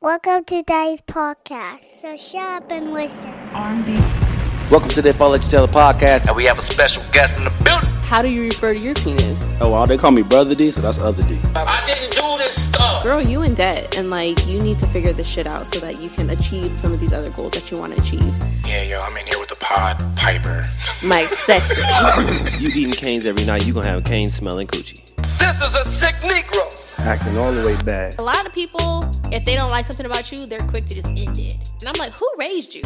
Welcome to today's podcast. So shut up and listen. R&B. Welcome to the If I Let You Tell the podcast. And we have a special guest in the building. How do you refer to your penis? Oh, well, they call me Brother D, so that's Other D. I didn't do this stuff. Girl, you in debt, and like you need to figure this shit out so that you can achieve some of these other goals that you want to achieve. Yeah, yo, I'm in here with the pod piper. Mike Session. You eating canes every night, you gonna have a cane smelling coochie. This is a sick Negro. Acting all the way bad. A lot of people, if they don't like something about you, they're quick to just end it. And I'm like, who raised you?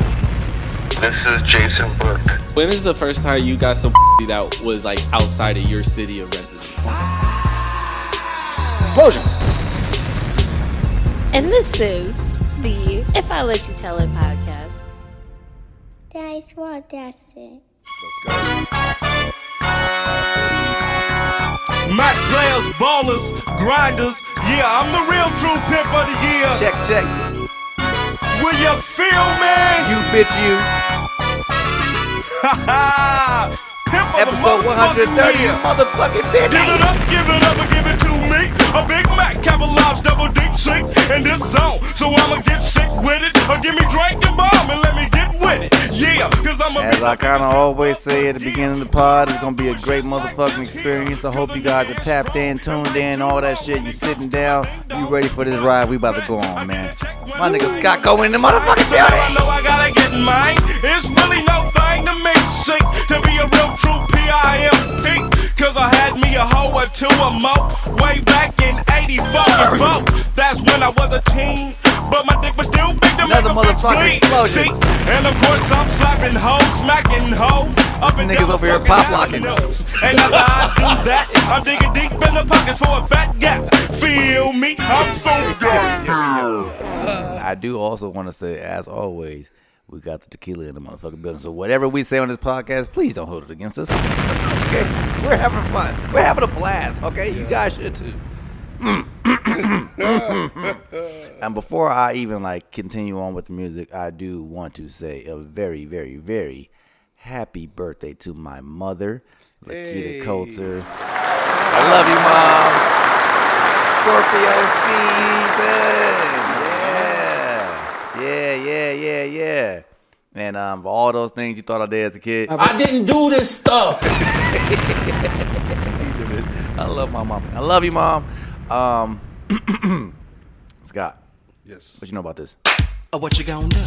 This is Jason Burke. When is the first time you got some that was like outside of your city of residence? Explosions! And this is the If I Let You Tell It podcast. That's what that's it. Mac players, ballers, grinders. Yeah, I'm the real true pimp of the year. Check, check. Will you feel me? You bitch, you. pimp of Episode the 130, motherfucking you year. motherfucking bitch. Give it up, give it up, and give it to me. A Big Mac, capitalized double deep sink in this zone. So I'ma get sick with it. Or give me drink the bomb and let me get with it. Yeah, cause I'm a As I kind of always say at the beginning of the pod, it's gonna be a great motherfucking experience. I hope you guys are tapped in, tuned in, all that shit. You sitting down, you ready for this ride? We about to go on, man. My nigga Scott going in the motherfucking I know I gotta get mine. It's really no thing to me, sick to be a real true P-I-M-P. Cause I had me a hoe or two or more way back in 84 and 4. That's when I was a teen. But my dick was still big to Another make a bitch explosion. See? And of course I'm slapping hoes, smacking hoes. Up and Niggas over here pop locking. And after I do that, I'm digging deep in the pockets for a fat gap. Feel me? I'm so I do also want to say, as always, we got the tequila in the motherfucking building. So whatever we say on this podcast, please don't hold it against us. Okay, we're having fun. We're having a blast. Okay, you guys should too. Mm. and before I even like continue on with the music, I do want to say a very, very, very happy birthday to my mother, Lakita Coulter. I love you, mom. Scorpio season. Yeah, yeah, yeah, yeah, yeah. And um, all those things you thought I did as a kid. I didn't do this stuff. You did it. I love my mom. I love you, mom. Um, Scott. Yes. What you know about this? Oh, what you gonna do?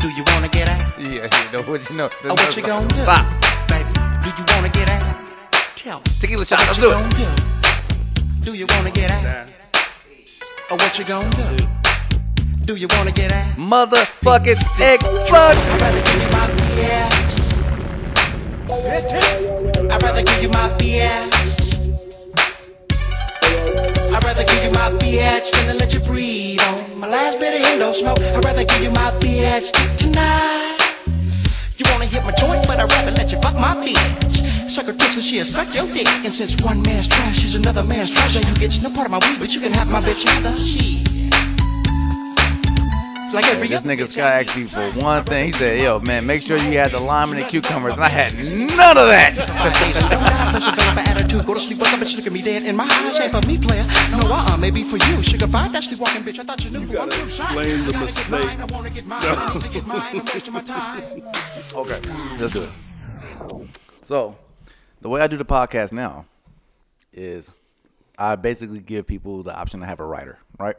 Do you wanna get out? Yeah, yeah. No, what you know? Oh, what you gonna do? Stop. Baby, do you wanna get out? Tell me. Tequila shot. Let's do it. gonna do? Do you wanna get out? Oh, what you gonna do? Do you wanna get out? Motherfucking explosion. I'd rather give you my BS. I'd rather give you my BS. I'd rather give you my BH than to let you breathe on my last bit of endo smoke. I'd rather give you my BH tonight. You wanna hit my joint, but I'd rather let you fuck my bitch. Suck her tits and she'll suck your dick. And since one man's trash is another man's treasure, you get no part of my weed, but you can have my bitch either. She. Like every This nigga bitch Scott asked me for one thing. He said, "Yo, man, make sure you had the lime and the cucumbers," and I had none of that. I don't have to develop an attitude. Go to sleep, wake up, and look at me dead in my eyes. Ain't for me, player. No, uh-uh, maybe for you. Sugar fine, that sleepwalking bitch. I thought you knew who I'm gotta explain the get mistake. mine, I wanna get mine, I need to get mine. I'm wasting my time. Okay, let's do it. So, the way I do the podcast now is I basically give people the option to have a writer, right?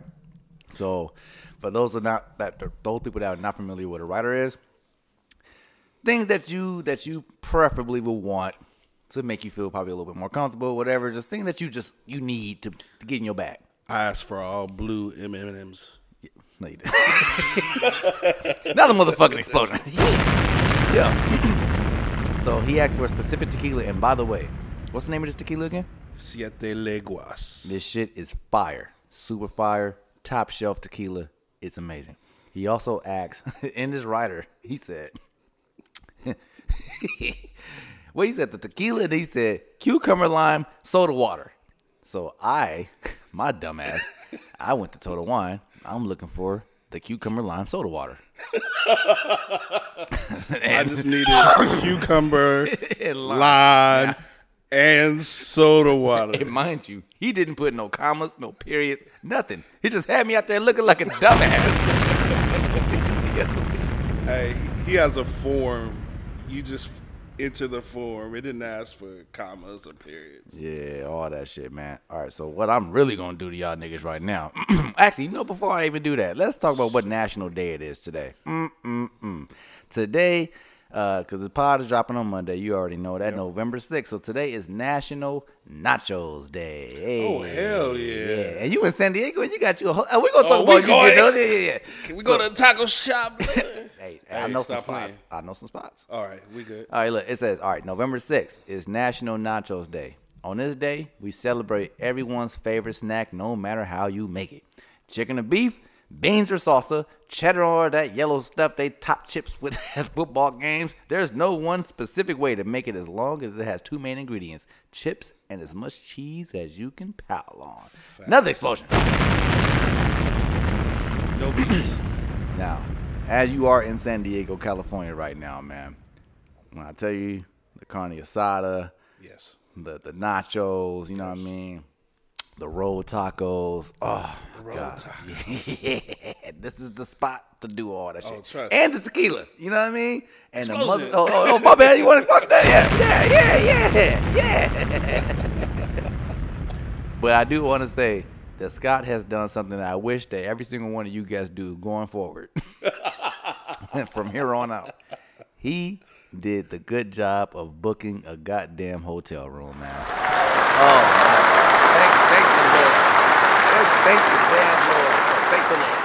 So, for those are not that those people that are not familiar with a writer is, things that you that you preferably will want to make you feel probably a little bit more comfortable, whatever. Just things that you just you need to, to get in your bag. I asked for all blue M&Ms. No, you didn't. Another motherfucking explosion. yeah. so he asked for a specific tequila, and by the way, what's the name of this tequila again? Siete Leguas. This shit is fire, super fire, top shelf tequila. It's amazing. He also asked in this writer. He said, "Well, he said the tequila." And he said cucumber lime soda water. So I, my dumbass, I went to Total Wine. I'm looking for the cucumber lime soda water. I just needed cucumber, And lime. lime, and soda water. And mind you, he didn't put no commas, no periods, nothing. He just had me out there looking like a dumbass. Hey, he has a form. You just enter the form. It didn't ask for commas or periods. Yeah, all that shit, man. All right, so what I'm really gonna do to y'all niggas right now? Actually, you know, before I even do that, let's talk about what national day it is today. Mm-mm-mm. Today, uh, cause the pod is dropping on Monday. You already know that, November 6th. So today is National Nachos Day. Hey, Oh, hell yeah. And you in San Diego, and you got you. A whole, uh, we gonna talk Oh, about you. going- Yeah, yeah, yeah. Can we So- go to the taco shop? Hey, I know some spots. playing. I know some spots. All right, we good. All right, look, it says, all right, November 6th is National Nachos Day. On this day, we celebrate everyone's favorite snack, no matter how you make it. Chicken or beef, beans or salsa, cheddar or that yellow stuff they top chips with at football games. There's no one specific way to make it as long as it has two main ingredients chips and as much cheese as you can pile on. Another explosion. No beef. Now, as you are in San Diego, California right now, man, when I tell you the carne asada, yes, the the nachos, you know what I mean, the roll tacos, ah, oh roll god, tacos. yeah, this is the spot to do all that Oh, shit, and the tequila, you know what I mean, and the mother, oh, oh, oh my bad, you want to smoke that? Yeah, yeah, yeah, yeah, yeah. but I do want to say that Scott has done something that I wish that every single one of you guys do going forward. from here on out. He did the good job of booking a goddamn hotel room, man. Oh, man. Thank, thank the Lord. Thank, the damn Lord. Thank the Lord.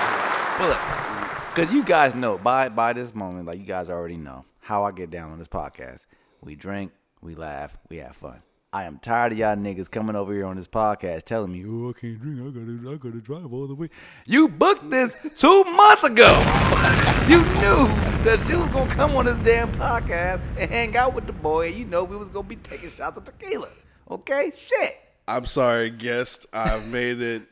But look, because you guys know, by, by this moment, like you guys already know, how I get down on this podcast. We drink, we laugh, we have fun. I am tired of y'all niggas coming over here on this podcast telling me, oh, I can't drink. I gotta, I gotta drive all the way. You booked this two months ago. you knew that you was gonna come on this damn podcast and hang out with the boy. You know we was gonna be taking shots of tequila. Okay, shit. I'm sorry, guest. I've made it.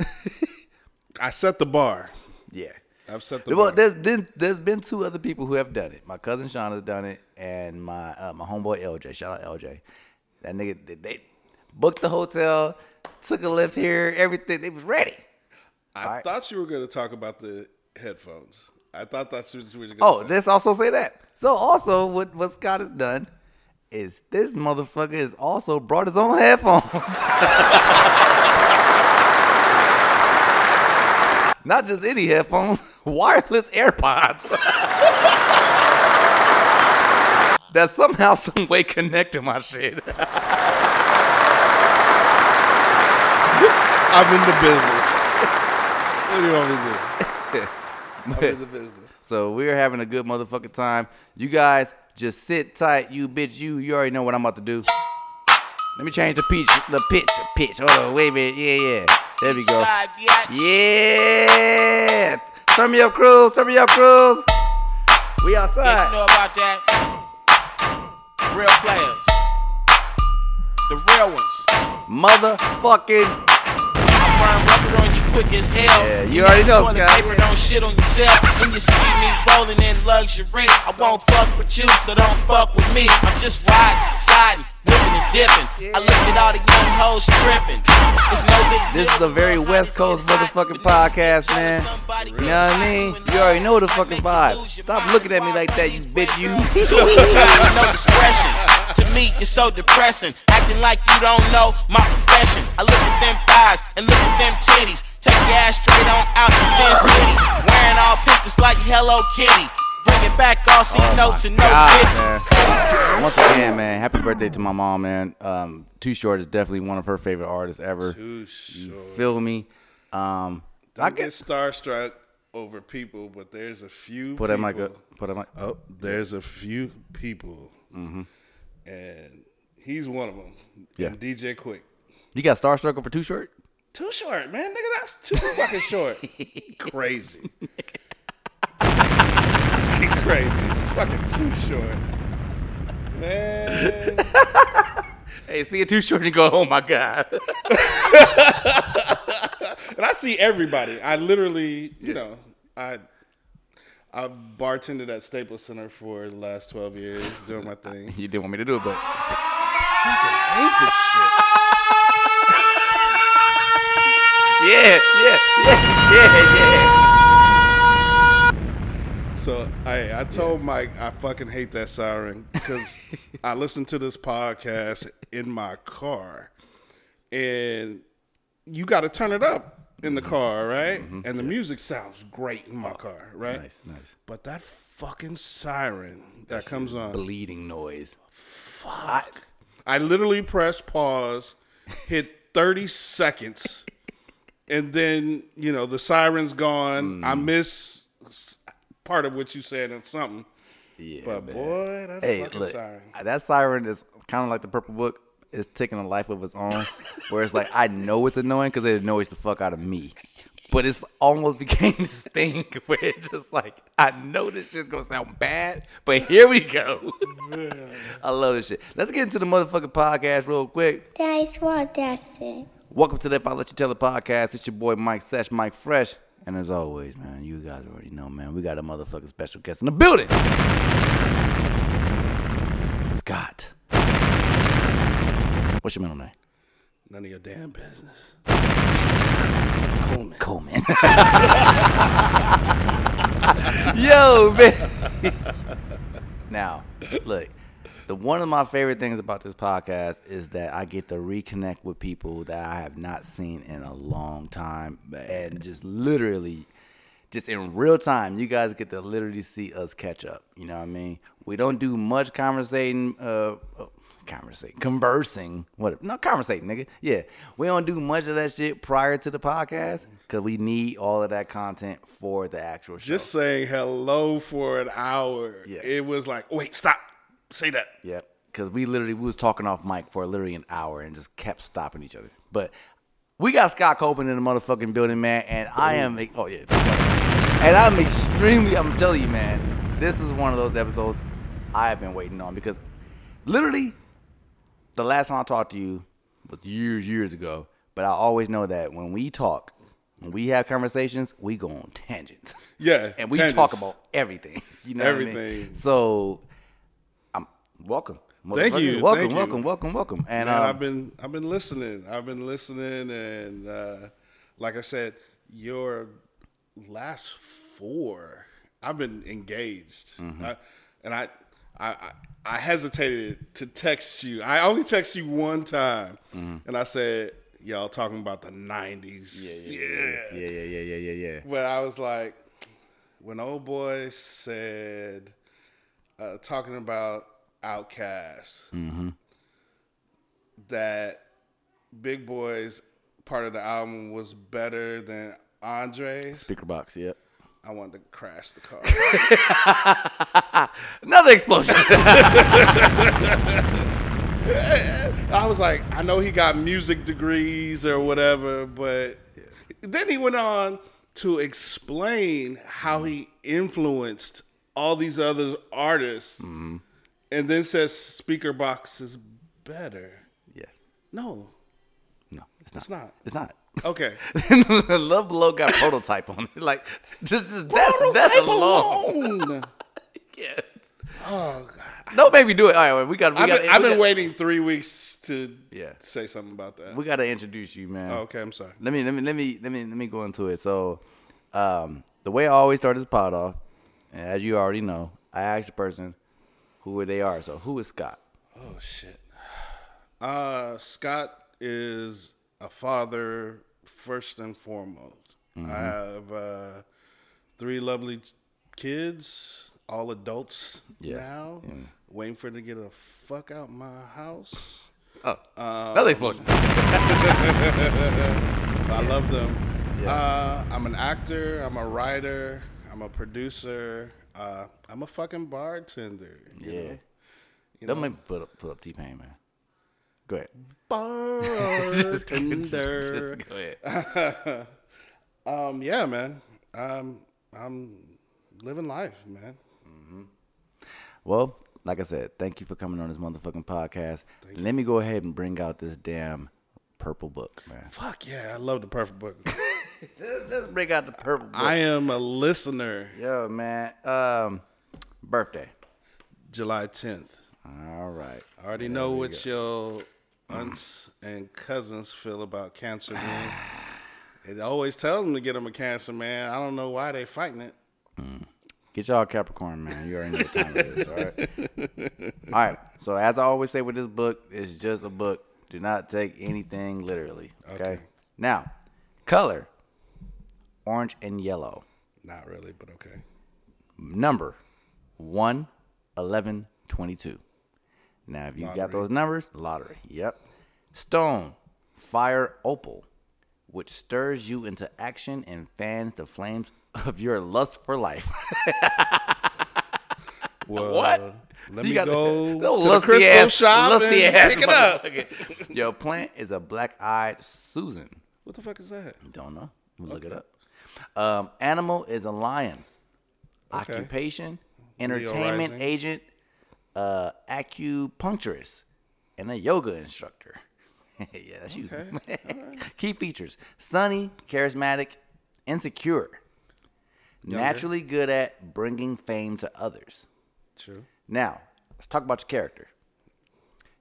I set the bar. Yeah. I've set the Well, bar. there's been there's been two other people who have done it. My cousin Sean has done it, and my uh, my homeboy LJ. Shout out LJ. That nigga, they, they booked the hotel, took a lift here, everything. They was ready. I thought you were going to talk about the headphones. I thought that's what you were going to Oh, say. let's also say that. So also, what what Scott has done is this motherfucker has also brought his own headphones. Not just any headphones, wireless AirPods. that somehow, some way connect to my shit. I'm in the business. What do you want me to do? I'm in the business. So we're having a good motherfucking time. You guys just sit tight, you bitch. You you already know what I'm about to do. Let me change the pitch, the pitch, pitch. Hold on, wait a minute. Yeah, yeah. There we go. Yeah. Turn me up, Cruz. Turn me up, Cruz. We Yeah, outside. you know about that? Real players. The real ones. Motherfucking. I burn rubber on you quick as hell. Yeah, you already know, Toilet Scott. paper don't shit on yourself. When you see me rolling in luxury, I won't fuck with you, so don't fuck with me. I'm just riding, siding, whipping and dipping. I look at all the young hoes tripping. It's no big This is a very West Coast motherfucking podcast, man. You know what I mean? You already know the fucking vibe. Stop looking at me like that, you bitch. You. Time, no discretion. To me, you're so depressing. Acting like you don't know my profession. I look at them thighs and look at them titties. Take your ass straight on out to Sin City. Wearing all pink just like Hello Kitty. Bring it back all C notes and no God, fifty. man. Once again, man, happy birthday to my mom, man. Um, Too Short is definitely one of her favorite artists ever. Too You feel me? Um, Don't I get guess starstruck over people, but there's a few. put him like a people- put him like. Oh, there's a few people, Mhm. and he's one of them. Yeah. And DJ Quik. You got starstruck over Too Short? Too short, man. Nigga, that's too fucking short. Crazy. Fucking crazy. It's fucking too short. Man. Hey, see a Too Short and go, oh my god. and I see everybody. I literally, you know, I I've bartended at Staples Center for the last twelve years, doing my thing. you didn't want me to do it, but fucking hate this shit. Yeah, yeah, yeah, yeah, yeah. So I I told Mike I fucking hate that siren because I listened to this podcast in my car, and you got to turn it up in the mm-hmm. car, right? Mm-hmm. And the music sounds great in my oh, car, right? Nice, nice. But that fucking siren that comes on, Bleeding noise. fuck! I literally pressed pause, hit thirty seconds, and then you know the siren's gone. Mm. I miss part of what you said and something. Yeah, But man. boy, that hey, fucking look, siren. that siren is kind of like the Purple Book. It's taking a life of its own, where it's like I know it's annoying because it annoys the fuck out of me, but it's almost became this thing where it's just like I know this shit's gonna sound bad, but here we go. I love this shit. Let's get into the motherfucking podcast real quick. That's what that's it. Welcome to the If I Let You Tell the podcast. It's your boy Mike Sesh, Mike Fresh. And as always, man, you guys already know, man, we got a motherfucking special guest in the building. Scott. What's your middle name? None of your damn business. Coleman. Coleman. Yo, man. now, look, the one of my favorite things about this podcast is that I get to reconnect with people that I have not seen in a long time, and just literally, just in real time, you guys get to literally see us catch up. You know what I mean? We don't do much conversating. Uh, uh, conversating, conversing, what? No, conversating, nigga. Yeah, we don't do much of that shit prior to the podcast because we need all of that content for the actual show. Just saying hello for an hour. Yeah. It was like, wait, stop. Say that. Yep. Because we literally we was talking off mic for literally an hour and just kept stopping each other. But we got Scott Coleman in the motherfucking building, man, and I am oh yeah, and I'm extremely. I'm telling you, man, this is one of those episodes I have been waiting on because literally the last time I talked to you was years years ago. But I always know that when we talk, when we have conversations, we go on tangents. Yeah, and we tangents. talk about everything. You know what I mean? Everything. So welcome. Thank you. Welcome, thank you. welcome, welcome, welcome. And Man, um, I've been I've been listening. I've been listening, and uh, like I said, your last four, I've been engaged, Mm-hmm. I, and I, I I hesitated to text you. I only text you one time, Mm-hmm. and I said, "Y'all talking about the '90s?" Yeah, yeah, yeah, yeah, yeah, yeah, yeah, yeah. But I was like, when old boy said, uh, talking about OutKast, Mm-hmm. that Big Boi's part of the album was better than Andre's. Speakerboxxx, yep. I wanted to crash the car. Another explosion. I was like, I know he got music degrees or whatever, but then he went on to explain how he influenced all these other artists, Mm-hmm. And then says Speakerboxxx is better. Yeah. No, No, it's not. it's not. It's not. Okay. Love Below got prototype on it. Like just, just that, that alone. alone. yeah. Oh God. Don't make do it. All right, we got. We I've got. been, I've we been got- waiting three weeks to Yeah. say something about that. We got to introduce you, man. Oh, okay, I'm sorry. Let me let me let me let me let me go into it. So, um, the way I always start this pod off, and as you already know, I ask the person who they are. So, who is Scott? Oh shit. Uh, Scott is a father first and foremost. Mhm. I have uh, three lovely kids, all adults Yeah. now, waiting for them to get a fuck out my house. Oh, Um, another explosion. I love them. Yeah. Uh, I'm an actor. I'm a writer. I'm a producer. Uh, I'm a fucking bartender. You Yeah. Know? You Don't know? make me put up put up T-Pain, man. Go ahead. bartender. Just go ahead. um, yeah, man. Um, I'm living life, man. Well, like I said, thank you for coming on this motherfucking podcast. Let me go ahead and bring out this damn purple book, man. Fuck yeah, I love the Purple Book. Let's, break out the purple book. I am a listener. Yo, man. Um, birthday. July 10th. All right. I already know what your aunts and cousins feel about cancer, man. It always tells them to get them a cancer, man. I don't know why they fighting it. Get y'all a Capricorn, man. You already know what time it is, all right? All right. So as I always say with this book, it's just a book. Do not take anything literally. Okay. Okay. Now, color. Orange and yellow. Not really, but okay. Number 1, 11, 22. Now, if you got those numbers, lottery. Yep. Stone, fire opal, which stirs you into action and fans the flames of your lust for life. Well, what? Let You me go no to the crystal ass, shop and ass pick it up. Your plant is a black-eyed Susan. What the fuck is that? Don't know. Look it up. Um, animal is a lion. Okay. Occupation, entertainment agent, uh, acupuncturist, and a yoga instructor. yeah, that's you. Okay. Key features: sunny, charismatic, insecure, Younger. naturally good at bringing fame to others. True. Now, let's talk about your character.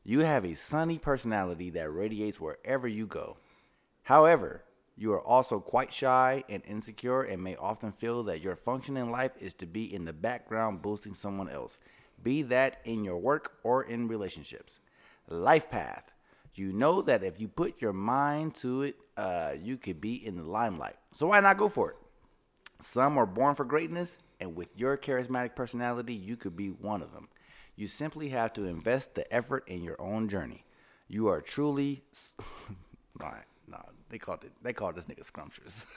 You have a sunny personality that radiates wherever you go. However, you are also quite shy and insecure and may often feel that your function in life is to be in the background boosting someone else, be that in your work or in relationships. Life path. You know that if you put your mind to it, uh, you could be in the limelight. So why not go for it? Some are born for greatness, and with your charismatic personality, you could be one of them. You simply have to invest the effort in your own journey. You are truly. no, no, they called it. They called this nigga scrumptious.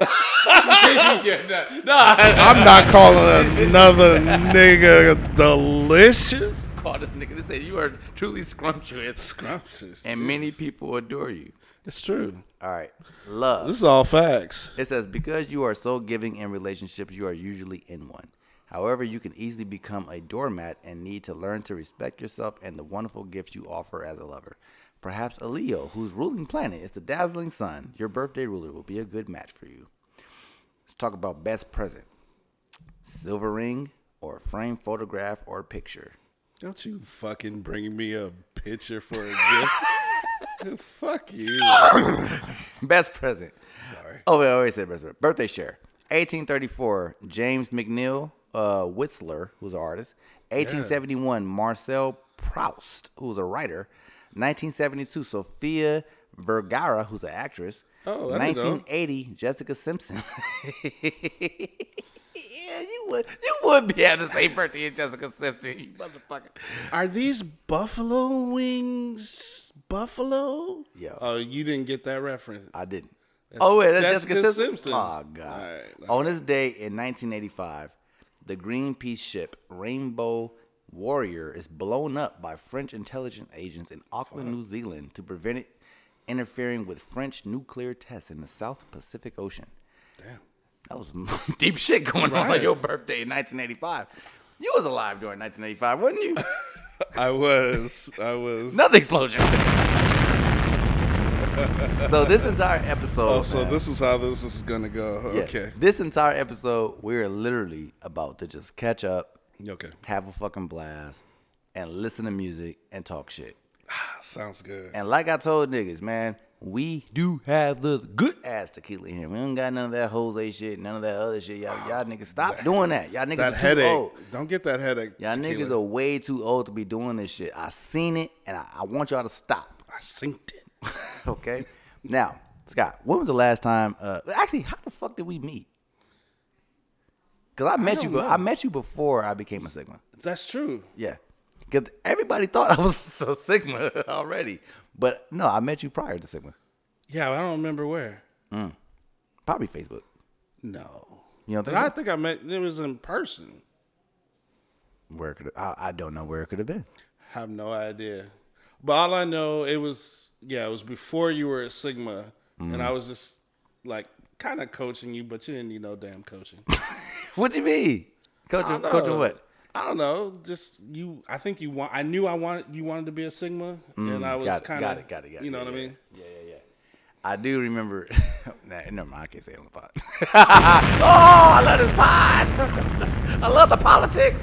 yeah, no, I'm not calling another nigga delicious. Call this nigga. They said you are truly scrumptious. Scrumptious. And many people adore you. It's true. All right, love. This is all facts. It says, because you are so giving in relationships, you are usually in one. However, you can easily become a doormat and need to learn to respect yourself and the wonderful gifts you offer as a lover. Perhaps a Leo, whose ruling planet is the dazzling sun, your birthday ruler, will be a good match for you. Let's talk about best present silver ring, or a framed photograph or picture. Don't you fucking bring me a picture for a gift. Fuck you. best present. Sorry. Oh, wait, I already said best present. Birthday share. 1834, James McNeill uh, Whistler, who's an artist. 1871, Marcel Proust, who's a writer. 1972, Sofia Vergara, who's an actress. Oh, I know. 1980, Jessica Simpson. yeah, you would you would be at the same birthday as Jessica Simpson, you motherfucker. Are these buffalo wings buffalo? Yeah. Oh, you didn't get that reference. I didn't. That's oh wait, that's Jessica Jessica, Simpson. Simpson. Oh god. All right, On this day in 1985, the Greenpeace ship Rainbow Warrior is blown up by French intelligence agents in Auckland, New Zealand, to prevent it interfering with French nuclear tests in the South Pacific Ocean. Damn. That was deep shit going on on your birthday in 1985. You was alive during 1985, wasn't you? I was. I was. Another explosion. so this entire episode. Oh, so man, this is how this is gonna go. Yeah. Okay. This entire episode, we're literally about to just catch up, Okay. have a fucking blast, and listen to music and talk shit. Sounds good. And like I told niggas, man, we do have the good ass tequila here. We don't got none of that Jose shit, none of that other shit. Y'all, y'all niggas stop doing that. Y'all niggas that are too headache. old. Don't get that headache. Y'all tequila. niggas are way too old to be doing this shit. I seen it, and I, I want y'all to stop. I synced it. okay. Now, Scott, when was the last time? Uh, actually, how the fuck did we meet? Cause I met you. don't know. I met you before I became a Sigma. That's true. Yeah. Cause everybody thought I was a Sigma already, but no, I met you prior to Sigma. Yeah, I don't remember where. Mm. Probably Facebook. No. You don't think? I think I met. It was in person. Where could I, I don't know where it could have been. Have no idea. But all I know, it was yeah, it was before you were at Sigma, Mm. and I was just like kind of coaching you, but you didn't need no damn coaching. What you mean? Coaching, don't coaching what? I don't know. Just you. I think you want. I knew I wanted you wanted to be a Sigma, and I was Mm, got it, kind got of. it, got it, got it. You know Yeah, what I mean? Yeah, yeah, yeah. I do remember. nah, never mind. I can't say it on the pod. oh, I love this pod. I love the politics.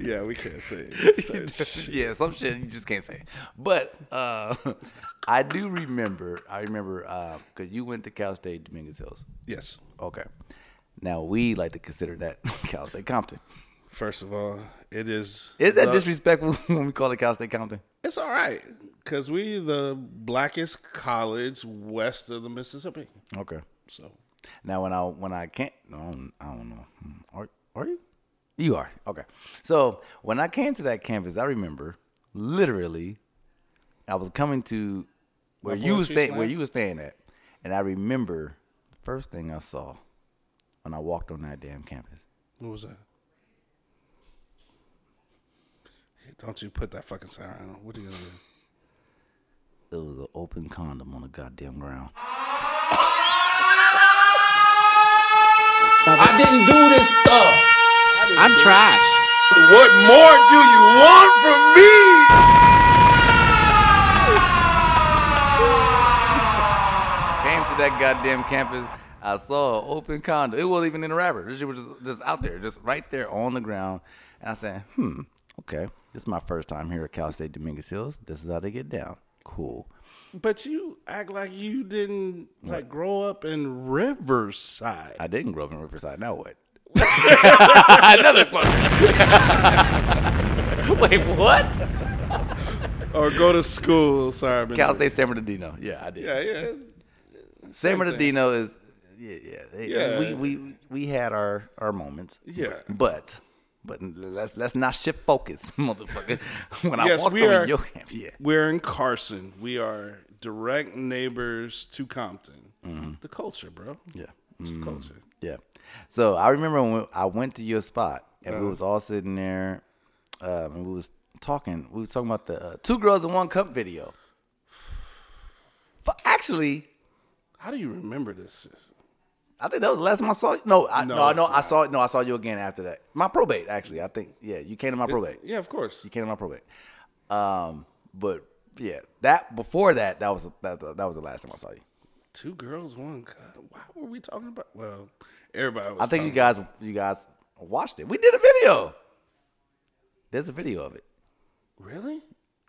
yeah, we can't say shit. yeah, some shit you just can't say. But uh, I do remember. I remember because you went to Cal State Dominguez Hills. Yes. Okay. Now we like to consider that Cal State Compton. First of all, it is. Is that the- disrespectful when we call it Cal State Compton? It's all right because we the blackest college west of the Mississippi. Okay. So Now when I when I can't no, I don't, I don't know. Hmm, Are are you? You are. Okay. So when I came to that campus, I remember literally I was coming to where My you was poetry where you was staying at. And I remember first thing I saw when I walked on that damn campus. what was that? Don't you put that fucking siren on? What are you gonna do? It was an open condom on the goddamn ground. I didn't do this stuff. I'm trash. What more do you want from me? Came to that goddamn campus. I saw an open condom. It wasn't even in a wrapper. This shit was just, just out there, just right there on the ground. And I said, hmm, okay. This is my first time here at Cal State Dominguez Hills. This is how they get down. Cool. But you act like you didn't like grow up in Riverside. I didn't grow up in Riverside. Now what? Another fucker. Wait, what? or go to school. Sorry, I've been- Cal State San Bernardino. Yeah, I did. Yeah, yeah. San Bernardino is yeah, yeah. They- Yeah. We, we we had our our moments. Yeah. But but let's let's not shift focus, motherfucker. When I yes, walked we are. your camp, yeah. We're in Carson. We are direct neighbors to Compton. The culture, bro. Yeah. It's Mm, culture. Yeah. So I remember when I went to your spot and we Uh-huh. was all sitting there, um, and we was talking. We was talking about the uh, two girls in one cup video. Actually, How do you remember this? I think that was the last time I saw you. No, I, No, no, no, I saw no, I saw you again after that. My probate, actually. I think, yeah, you came to my probate. Yeah, of course. You came to my probate. Um, but yeah, that before that, that was that, that was the last time I saw you. Two girls, one cut. Why were we talking about? Well, everybody. Was I think you talking- guys, you guys watched it. We did a video. There's a video of it. Really?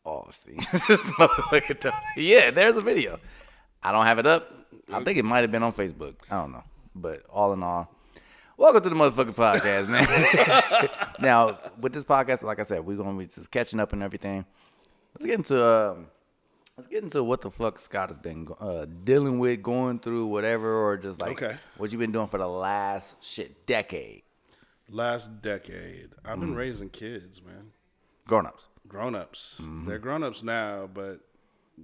Oh, see, this motherfucker. told- Yeah, there's a video. I don't have it up. I think it might have been on Facebook. I don't know, but all in all, welcome to the motherfucking podcast, man. now, with this podcast, like I said, we're gonna be just catching up and everything. Let's get into um, let's get into what the fuck Scott has been uh, dealing with, going through, whatever, or just like Okay. what you've been doing for the last shit decade, Last decade, I've been Mm. raising kids, man. grown ups. Grown ups. Mm-hmm. They're grown ups now, but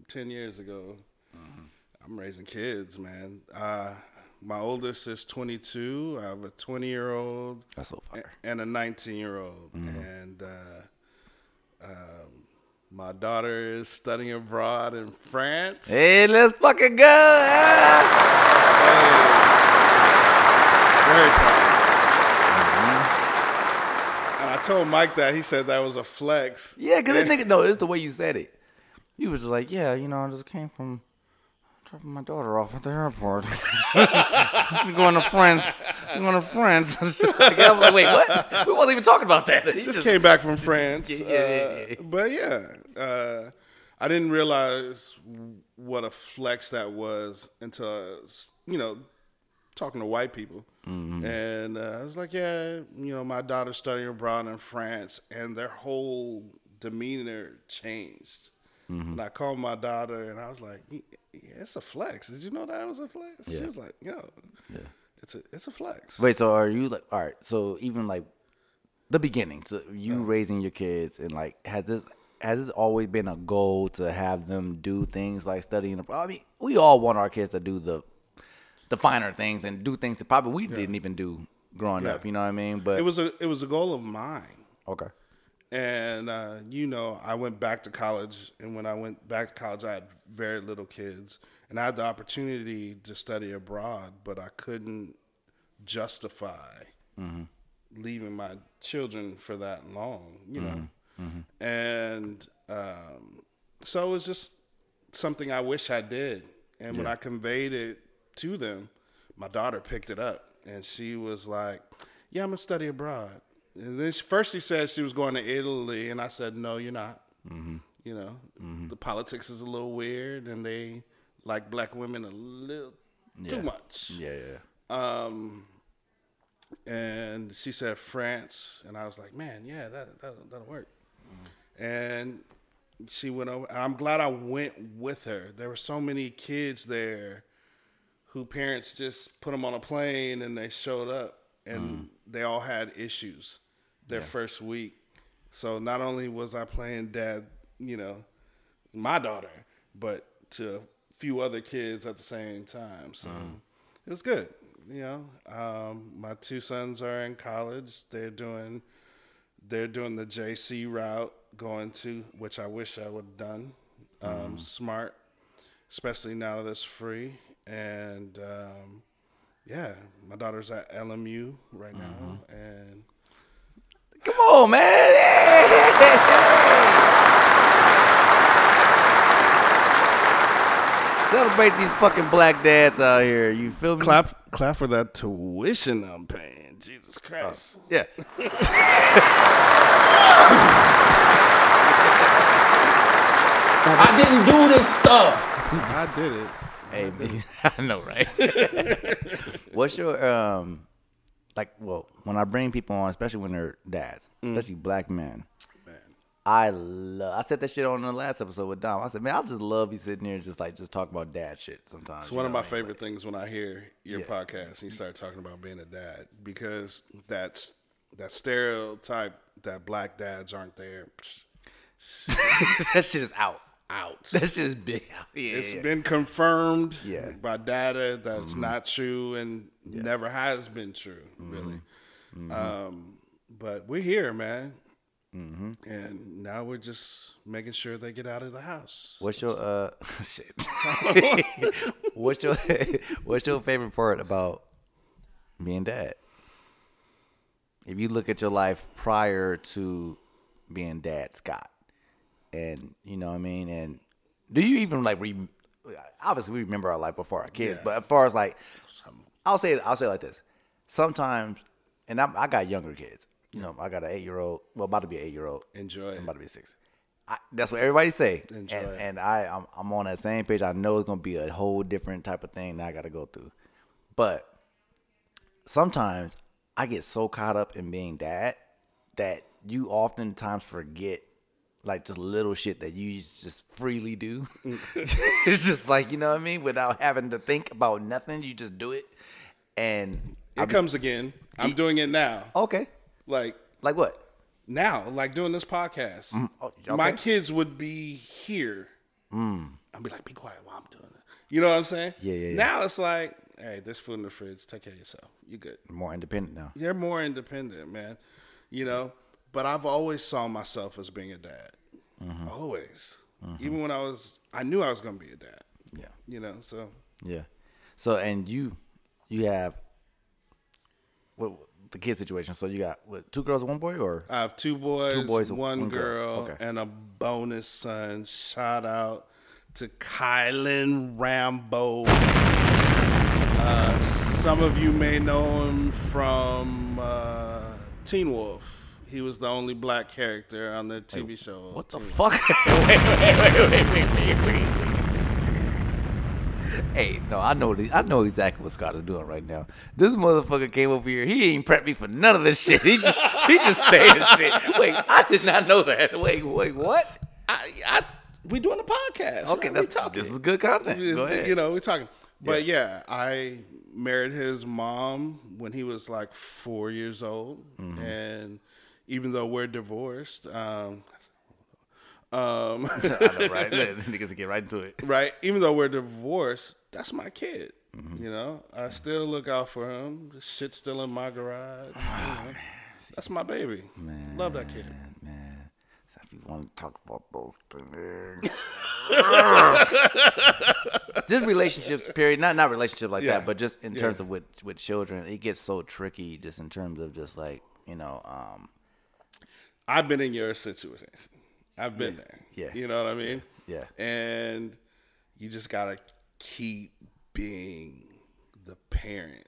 ten years ago, Mm-hmm. I'm raising kids, man. Uh, my oldest is 22. I have a 20 year old. That's so fire. And a 19 year old, Mhm. and uh, um, my daughter is studying abroad in France. Hey, let's fucking go! Ah! Very proud. And I told Mike that he said that was a flex. Yeah, because this nigga, no, it's the way you said it. You was like, yeah, you know, I just came from dropping my daughter off at the airport. I'm going to France. I'm going to France. Like, wait, what? We wasn't even talking about that. He just, came back from France. Yeah, yeah, yeah, yeah. uh, but yeah, uh, I didn't realize what a flex that was until you know talking to white people, Mhm. and uh, I was like, yeah, you know, my daughter's studying abroad in France, and their whole demeanor changed. Mhm. And I called my daughter, and I was like, yeah, it's a flex. Did you know that was a flex? She was like, yo, Yeah. it's a it's a flex. Wait, so are you like, all right, so even like the beginning, so you raising your kids, and like, has this. Has this always been a goal to have them do things like studying? I mean, we all want our kids to do the the finer things and do things that probably we didn't even do growing Yeah. up. You know what I mean? But it was a it was a goal of mine. okay. And uh, you know, I went back to college, and when I went back to college, I had very little kids, and I had the opportunity to study abroad, but I couldn't justify Mhm. leaving my children for that long, you know. Mhm. And um, so it was just something I wish I did. And when I conveyed it to them, my daughter picked it up, and she was like, "Yeah, I'm gonna study abroad." And then she, first she said she was going to Italy, and I said, no, you're not. Mm-hmm. You know, the politics is a little weird, and they like black women a little Yeah. too much. Yeah, yeah. Um, and she said France, and I was like, man, yeah, that, that that'll work. And she went over. I'm glad I went with her. There were so many kids there who parents just put them on a plane and they showed up, and they all had issues their Yeah. first week. So not only was I playing dad, you know, my daughter, but to a few other kids at the same time. So it was good. You know, um, my two sons are in college. They're doing they're doing the JC route, going to which I wish I would have done. Um, Smart, especially now that it's free. And um, yeah, my daughter's at LMU right now, mm-hmm. and Come on, man. Celebrate these fucking black dads out here. You feel me? clap clap for that tuition I'm paying. Jesus uh, Christ. Yeah. I didn't do this stuff. I did it. Hey, I know, right? What's your um, like? Well, when I bring people on, especially when they're dads, especially black men, Man. I love. I said that shit on the last episode with Dom. I said, man, I just love you sitting here and just like just talk about dad shit sometimes. It's one of my what I mean? favorite things when I hear your Yeah. podcast and you start talking about being a dad because that's that stereotype that black dads aren't there. that shit is out. Out. That shit is big. Yeah, It's yeah. been confirmed Yeah. Mm-hmm. by data that's not true and never has been true, Mm-hmm. really. Um, but we're here, man. Mm-hmm. And now we're just making sure they get out of the house. What's your uh shit? what's your what's your favorite part about being dad? If you look at your life prior to being dad, Scott, and you know what I mean, and do you even like re- obviously we remember our life before our kids, Yeah. but as far as like I'll say it, I'll say it like this. Sometimes, and I'm, I got younger kids. You know, I got an eight year old. Well, about to be an eight year old. Enjoy. I'm about to be six. I, that's what everybody say. Enjoy and, and I, I'm, I'm on that same page. I know it's gonna be a whole different type of thing that I got to go through. But sometimes I get so caught up in being dad that you oftentimes forget like just little shit that you just freely do. Mm. it's just like you know what I mean, without having to think about nothing. You just do it, and It comes again. I'm doing it now. okay. Like Like what? now, like doing this podcast. Mm. oh, My kids would be here. Mm. I'd be like, be quiet while I'm doing it. You know what I'm saying? Yeah, yeah, yeah. Now it's like, hey, there's food in the fridge. Take care of yourself. You good. More independent now. They're more independent, man. You know, but I've always saw myself as being a dad. Mm-hmm. Always. Even when I was, I knew I was going to be a dad. Yeah. You know, so Yeah. So and you, you have what the kid situation. So you got what two girls one boy, or I have two boys, Two boys, one, one girl, girl. Okay. and a bonus son. Shout out to Khylin Rhambo. Uh, some of you may know him from uh, Teen Wolf. He was the only black character on the TV show. what the fuck? wait, wait, wait, wait, wait, wait, wait. Hey, no, I know, the, I know exactly what Scott is doing right now. This motherfucker came over here. He ain't prepped me for none of this shit. He just, he just saying shit. Wait, I did not know that. Wait, wait, what? I, I, we doing a podcast. Okay, right? that's talking. this is good content. Go ahead. You know, we're talking. But yeah. I married his mom when he was like four years old, Mm-hmm. and even though we're divorced, um, um, know, right? Niggas get right into it. right, even though we're divorced, that's my kid. Mm-hmm. You know, I still look out for him. The shit's still in my garage. you know. That's my baby. Love that kid. Man, so if you want to talk about those things, just relationships, period. Not not relationship like Yeah. that, but just in Yeah. terms of with with children, it gets so tricky. Just in terms of just like you know, um, I've been in your situation. I've been there. Yeah. You know what I mean? Yeah. And you just gotta keep being the parent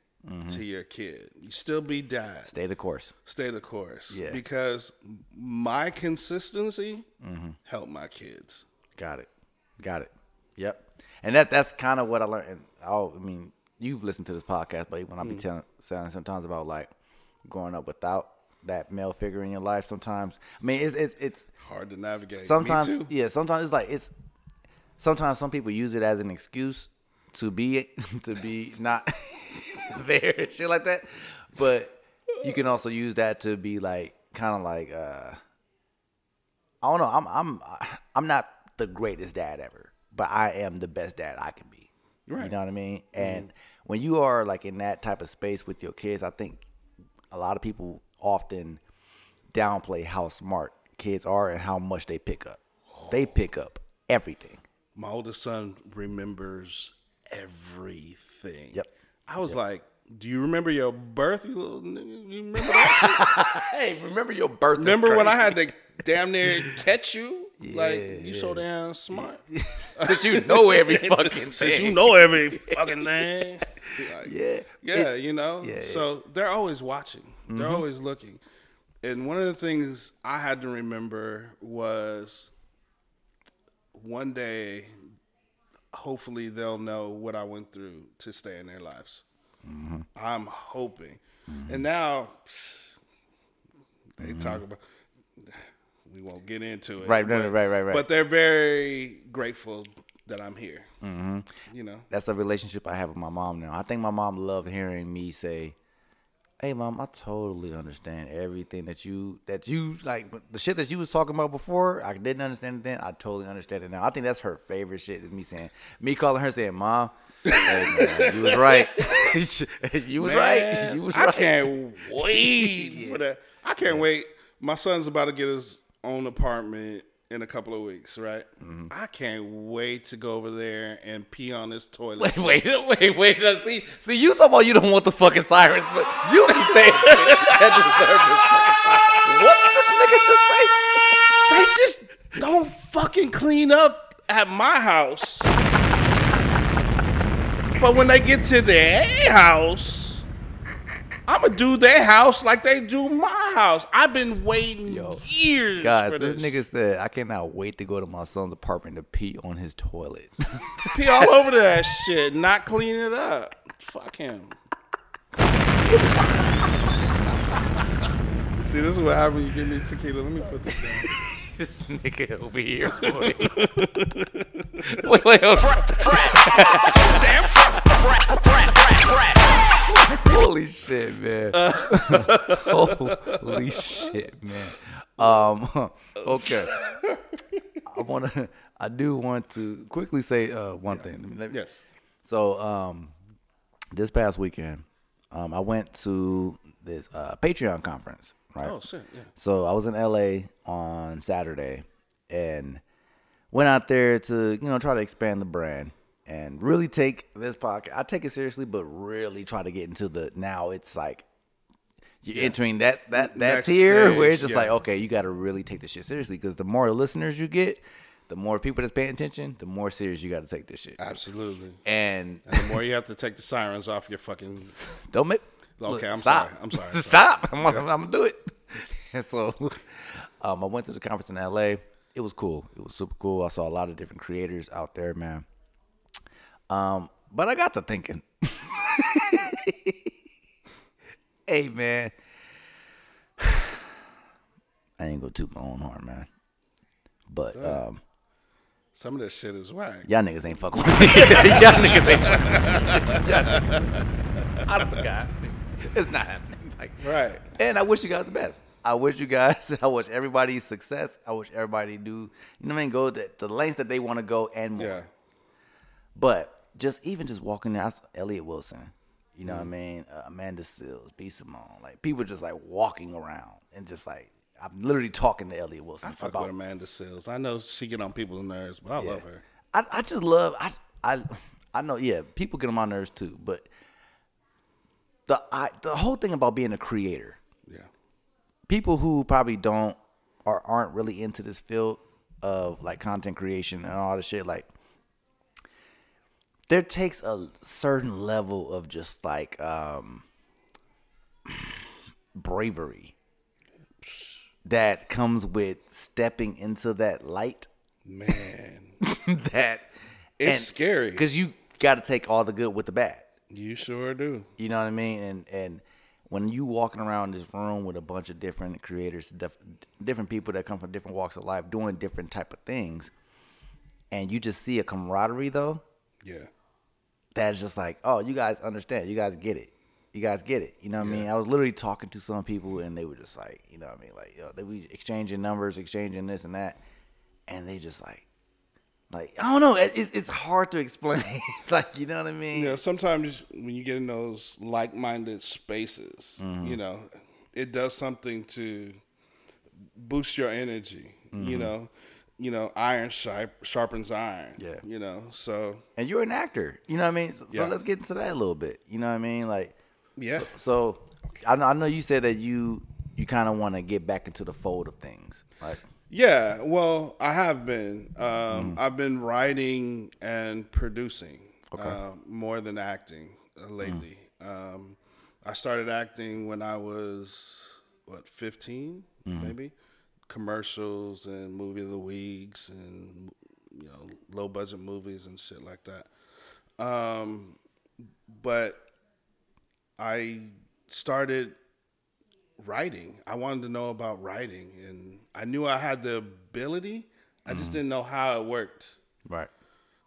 to your kid. You still be dad. Stay the course. Stay the course. Yeah. Because my consistency Mm-hmm. helped my kids. Got it. Got it. Yep. And that that's kind of what I learned. And I'll, I mean, you've listened to this podcast, but when I be Mm. telling saying sometimes about like growing up without that male figure in your life, sometimes. I mean it's it's it's Hard to navigate. Me sometimes too. yeah sometimes it's like it's sometimes some people use it as an excuse to be to be not there shit like that. But you can also use that to be like kind of like uh i don't know i'm i'm i'm not the greatest dad ever but i am the best dad i can be. You know what i mean? And when you are like in that type of space with your kids i think a lot of people often downplay how smart kids are and how much they pick up. They pick up everything. My oldest son remembers everything. Yep. I was like, "Do you remember your birth, you little nigga? You remember that?" hey, remember your birth? remember when I had to damn near catch you? like Yeah, you so damn smart. Since you know every fucking Since you know every fucking thing. Like, Yeah. Yeah, It- you know. yeah, yeah. So they're always watching. They're Mhm. always looking. And one of the things I had to remember was one day hopefully they'll know what I went through to stay in their lives. Mm-hmm. I'm hoping. And now they talk about we won't get into it. Mm-hmm. Right, right, but- right, right, right. But they're very grateful that I'm here. hmm You know. That's a relationship I have with my mom now. I think my mom loved hearing me say, "Hey, mom, I totally understand everything that you that you like but the shit that you was talking about before. I didn't understand it then. I totally understand it now. I think that's her favorite shit. Is me saying, me calling her saying, "Mom, hey, man, you was right. you was right. You was right." I right." can't wait for that. I can't wait. My son's about to get his own apartment in a couple of weeks, right? Mm-hmm. I can't wait to go over there and pee on this toilet. Wait, wait, wait, wait. now, See, see, you talking about you don't want the fucking sirens, but you be saying shit that deserve this fucking siren. What did this nigga just say? They just don't fucking clean up at my house. but when they get to their house, I'ma do their house like they do my house. I've been waiting years Guys, for this this. nigga said, I cannot wait to go to my son's apartment to pee on his toilet. To pee all over that shit, not clean it up. Fuck him. See, this is what happens. when You give me tequila. Let me put this down. this nigga over here. Boy. wait, wait, hold Holy shit, man. Holy shit, man. Um, okay. I want to. I do want to quickly say uh, one thing. Me- let me- Yes. So, um, this past weekend, um, I went to this uh, Patreon conference. Right. Oh, shit, yeah. So I was in LA on Saturday, and went out there to you know try to expand the brand and really take this podcast. I take it seriously, but really try to get into the now. It's like you're Yeah. entering that that that tier where it's just yeah. like okay, you got to really take this shit seriously because the more listeners you get, the more people that's paying attention, the more serious you got to take this shit. Absolutely. And And the more you have to take the sirens off your fucking. Don't make. Okay, I'm stop. sorry. I'm sorry. Stop. I'm, Okay. gonna, I'm gonna do it. And so, um, I went to the conference in LA. It was cool. It was super cool. I saw a lot of different creators out there, man. Um, but I got to thinking. hey, man. I ain't gonna toot my own horn, man. But um, Some of that shit is whack. y'all niggas ain't fucking with me. y'all niggas ain't fucking with me. Honest to God, it's not happening. Like, Right. And I wish you guys the best. I wish you guys. I wish everybody success. I wish everybody do. You know what I mean? Go the, the lengths that they want to go and more. Yeah. But just even just walking there, I saw Elliott Wilson. You know what I Mhm. mean? Uh, Amanda Seales, B Simone. Like people just like walking around and just like I'm literally talking to Elliott Wilson I fuck about with Amanda Seales. I know she get on people's nerves, but I Yeah. love her. I, I just love I I I know yeah people get on my nerves too but the I, the whole thing about being a creator Yeah. people who probably don't or aren't really into this field of like content creation and all this shit like there takes a certain level of just like um bravery that comes with stepping into that light. Man, that It's scary. because you got to take all the good with the bad. you sure do. You know what I mean? And and when you walking around this room with a bunch of different creators, def- different people that come from different walks of life, doing different type of things, and you just see a camaraderie though, Yeah. that's just like, oh, you guys understand, you guys get it, you guys get it. You know what I mean? I was literally talking to some people, and they were just like, you know what I mean? Like, yo, they be exchanging numbers, exchanging this and that, and they just like. Like I don't know, it, it's it's hard to explain. It's like you know what I mean. Yeah, sometimes when you get in those like-minded spaces, Mm-hmm. you know, it does something to boost your energy. You Mhm. know, you know, iron sharp, sharpens iron. Yeah. you know, so and you're an actor. You know what I mean? So, Yeah. so let's get into that a little bit. You know what I mean? Like, Yeah. So, so I know I know you said that you you kind of want to get back into the fold of things, right? Yeah, well, I have been. Um, Mm-hmm. I've been writing and producing uh, more than acting uh, lately. Mm. Um, I started acting when I was what 15, Mhm. maybe. Commercials and movie of the weeks and you know low budget movies and shit like that. Um, but I started writing. I wanted to know about writing, and I knew I had the ability. I just Mhm. didn't know how it worked. Right.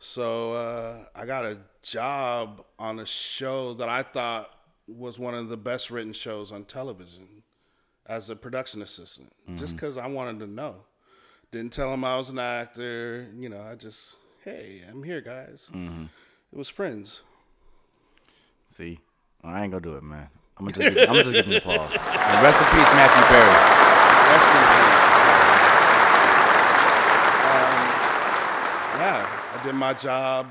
So uh, I got a job on a show that I thought was one of the best written shows on television as a production assistant, just Mhm. because I wanted to know. Didn't tell them I was an actor. You know, I just, hey, I'm here, guys. Mhm. It was friends. See, I ain't gonna do it, man. I'm gonna just give, I'm gonna just give him applause. And rest in peace, Matthew Perry. Rest in peace. Um, yeah, I did my job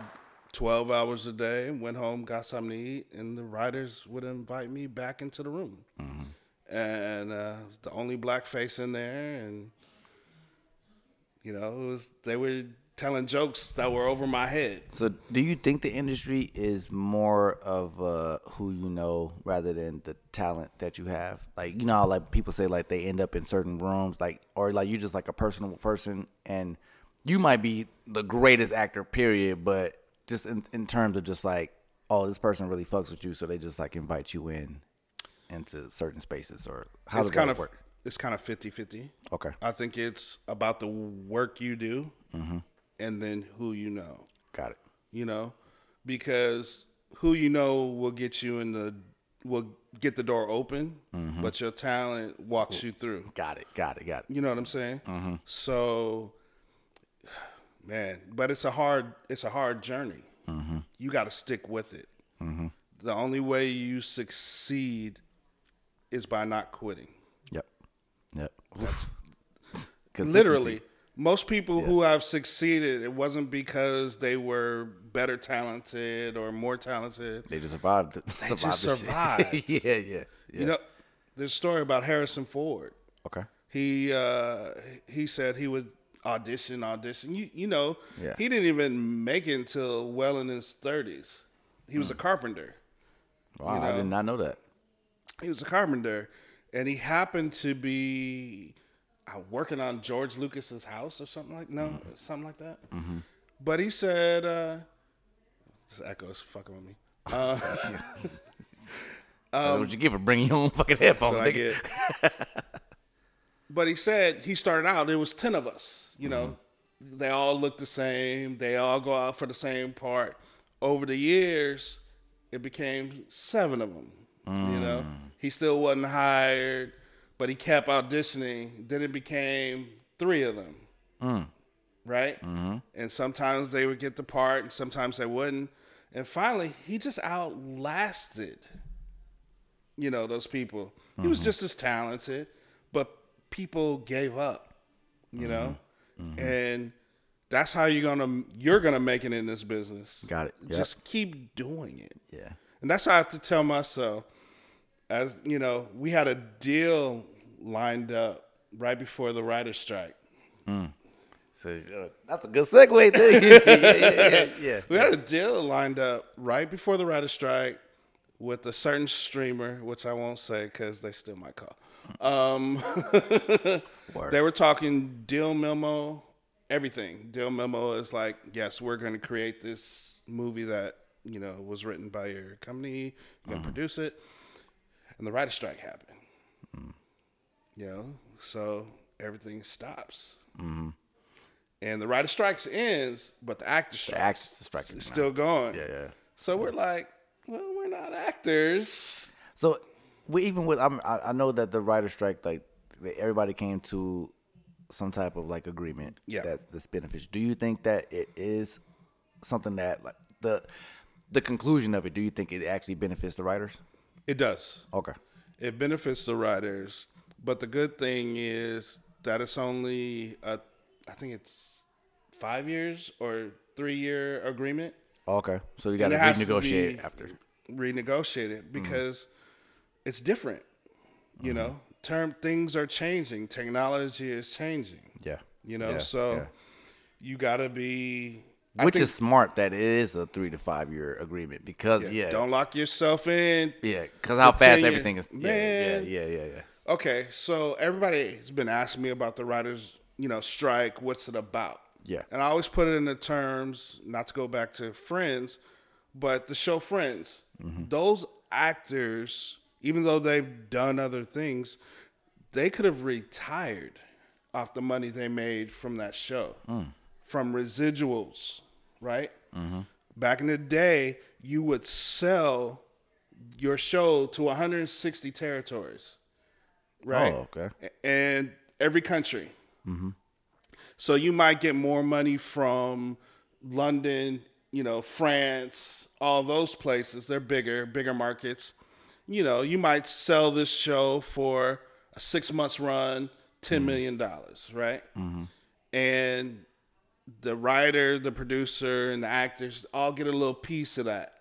12 hours a day, went home, got something to eat, and the writers would invite me back into the room. And uh, was the only black face in there, and you know, it was they were telling jokes that were over my head. So, do you think the industry is more of uh, who you know rather than the talent that you have? Like, you know, like people say, like they end up in certain rooms, like, or like you're just like a personal person, and you might be the greatest actor, period, but just in, in terms of just like, oh, this person really fucks with you, so they just like invite you in into certain spaces, or how it's does kind that of work? it's kind of 50-50. Okay. I think it's about the work you do Mhm. and then who you know. Got it. You know, because who you know will get you in the will get the door open, Mhm. but your talent walks you through. Got it. Got it. Got it. You know what I'm saying? Mhm. So, man, but it's a hard it's a hard journey. Mhm. You got to stick with it. Mhm. The only way you succeed is by not quitting. Yep. Yep. That's literally most people who have succeeded it wasn't because they were better talented or more talented They just survived. they survived just survived yeah, yeah, yeah. you know there's a story about harrison ford Okay. he uh he said he would audition audition you you know Yeah. he didn't even make it until well in his 30s he was a carpenter Wow, you I did not know that. He was a carpenter and he happened to be uh, working on George Lucas's house or something like no something like that. Mhm. But he said, uh, "This echo is fucking with me." Uh, That's what you get for bringing your own fucking headphones, nigga. get. but he said he started out. There was ten of us. You know, they all look the same. They all go out for the same part. Over the years, it became seven of them. You know, he still wasn't hired, but he kept auditioning. Then it became three of them. Mm. right? Mhm. And sometimes they would get the part, and sometimes they wouldn't. And finally, he just outlasted, you know, those people. He was Mhm. just as talented, but people gave up, you know. And that's how you're gonna you're gonna make it in this business. Got it. Yep. Just keep doing it. Yeah. And that's how I have to tell myself, as you know, we had a deal lined up right before the writer's strike. Mm. So uh, that's a good segue. Too. yeah, yeah, yeah. We had a deal lined up right before the writer strike with a certain streamer, which I won't say because they still might call. Um, they were talking deal memo, everything. Deal memo is like, yes, we're going to create this movie that you know was written by your company. You're going to produce it, and the writer strike happened. You know, so everything stops. Mhm. And the writer strikes ends, but the actor strikes, strike is still going. Yeah, yeah. So we're like, well, we're not actors. So we even with I'm, I I know that the writer strike like everybody came to some type of like agreement Yeah. that that's beneficial. Do you think that it is something that like the the conclusion of it? Do you think it actually benefits the writers? It does. Okay. It benefits the riders, but the good thing is that it's only a, I think it's five years or three year agreement. Okay. So you got to it has to renegotiate after. Renegotiate it mm-hmm. because it's different. You mm-hmm. know, term things are changing. Technology is changing. Yeah. You know, Yeah, so yeah. you got to be. I Which think- is smart that it is a three to five year agreement because yeah, Don't lock yourself in. Yeah, because how fast 10 everything is. Yeah, yeah, yeah, yeah, yeah. Okay, so everybody's been asking me about the writers, you know, strike. What's it about? Yeah. And I always put it in the terms, not to go back to Friends, but the show Friends. Mm-hmm. Those actors, even though they've done other things, they could have retired off the money they made from that show, Mm. from residuals, right? Mm-hmm. Back in the day, you would sell your show to 160 territories, right? Oh, okay. And every country. Mm-hmm. So you might get more money from London, you know, France, all those places. They're bigger, bigger markets. You know, you might sell this show for a six months run, ten million dollars, right? Mm-hmm. And the writer, the producer, and the actors all get a little piece of that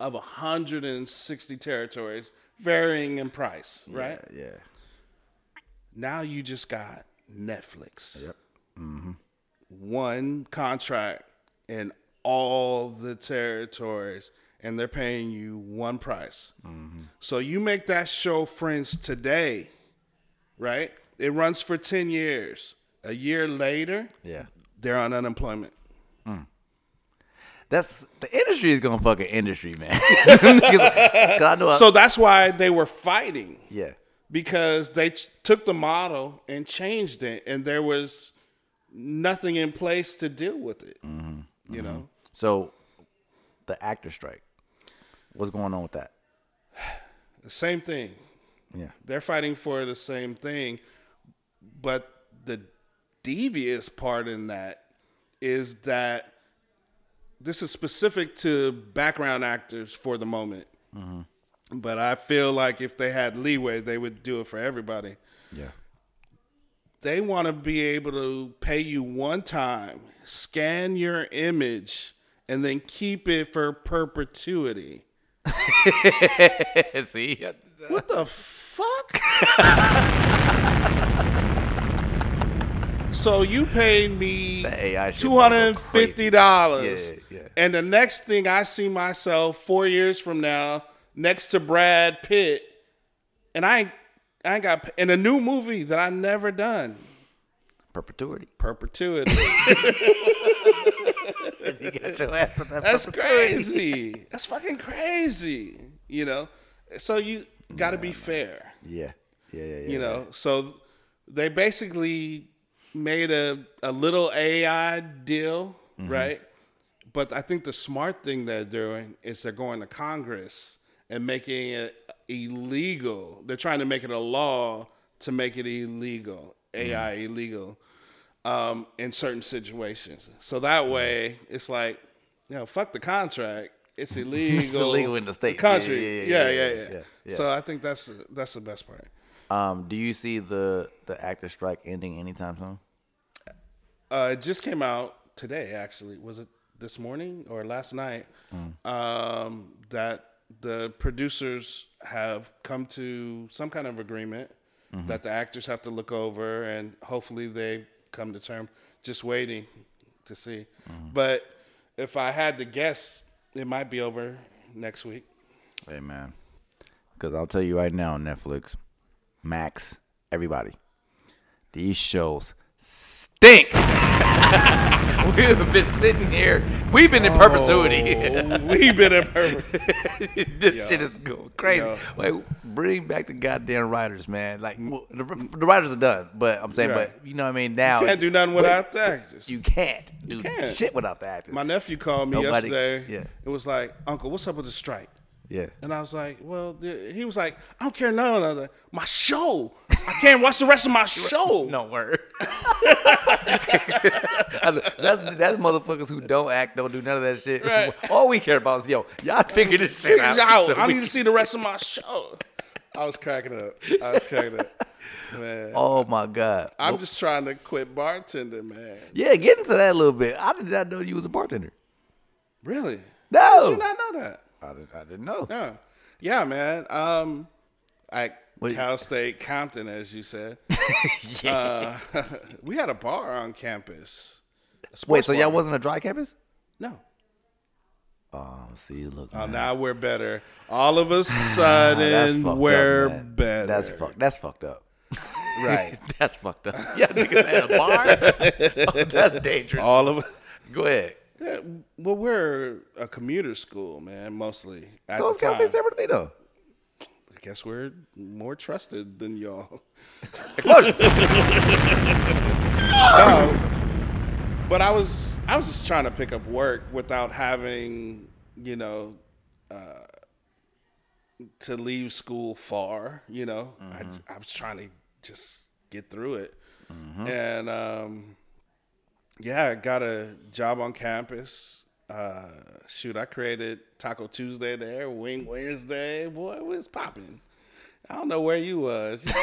of 160 territories, varying in price, right? Yeah. Now you just got Netflix. Yep. Mm-hmm. One contract in all the territories, and they're paying you one price. Mm-hmm. So you make that show Friends today, right? It runs for 10 years. A year later, Yeah. They're on unemployment. Mm. That's the industry is gonna fucking industry, man. 'cause know I- So that's why they were fighting. yeah. because they took the model and changed it, and there was nothing in place to deal with it. Mm-hmm. You mm-hmm. know, So the actor strike. What's going on with that? the same thing. Yeah. They're fighting for the same thing, but the devious part in that is that this is specific to background actors for the moment. Mm-hmm. But I feel like if they had leeway, they would do it for everybody. Yeah. they want to be able to pay you one time, scan your image, and then keep it for perpetuity. See, What the fuck? so you paid me The AI shit two gonna hundred go and dollars, Yeah, yeah. and the next thing I see myself four years from now next to Brad Pitt, and I ain't, I ain't got in a new movie that I never done. perpetuity. Perpetuity. you got your ass in that That's crazy. That's fucking crazy. You know, so you got to be fair. Yeah. Yeah. Yeah. yeah You know, so they basically made a a little AI deal, Mm-hmm. right? But I think the smart thing they're doing is they're going to Congress and making it illegal. They're trying to make it a law to make it illegal, AI Mm-hmm. illegal, um, in certain situations. So that way, it's like, you know, fuck the contract. It's illegal. It's illegal in the States. country. Yeah, Yeah yeah, yeah yeah, yeah, yeah, yeah, yeah. So I think that's that's the best part. Um, do you see the the actor strike ending anytime soon? Uh, it just came out today. Actually, was it this morning or last night? Um, that the producers have come to some kind of agreement that the actors have to look over, and hopefully they come to term. just waiting to see. Mm-hmm. But if I had to guess, it might be over next week. Hey man, because I'll tell you right now, Netflix, Max, everybody, these shows stink. We've been sitting here. We've been in oh, perpetuity. Oh, we've been in perpetuity. this Yo. shit is going crazy. Yo. Like, bring back the goddamn writers, man. Like, well, the, the writers are done, but I'm saying, Right. but you know what I mean. Now you can't do nothing without the actors. You can't do can't. shit without the actors. My nephew called me Nobody- yesterday. yeah. It was like, Uncle, what's up with the strike? Yeah. And I was like, well, he was like, I don't care none of that. My show. I can't watch the rest of my show. No word. that's that's motherfuckers who don't act, don't do none of that shit. Right. All we care about is yo, y'all figure this shit out. out. so I need to see the rest of my show. I was cracking up. I was cracking up. Man. Oh my god. I'm just trying to quit bartending, man. Yeah, get into that a little bit. I did not know you was a bartender. Really? No. How did you not know that? I, did, I didn't know. Yeah. Yeah, man. Um, at Wait. Cal State Compton, as you said. uh, we had a bar on campus. Wait, sports so y'all wasn't a dry campus? No. Oh, see, look. Oh, man. now we're better. All of a sudden, we're up, better. That's fucked. That's fucked up. Right. that's fucked up. Yeah, niggas had a bar. oh, that's dangerous. All of Go ahead. Yeah, well, we're a commuter school, man, mostly. At So it's time. State separately though. I guess we're more trusted than y'all. No, but I was I was just trying to pick up work without having you know uh, to leave school far. You know, I, I was trying to just get through it, and um, yeah, I got a job on campus. Uh, shoot, I created Taco Tuesday there, Wing Wednesday. Boy, it was popping. I don't know where you was.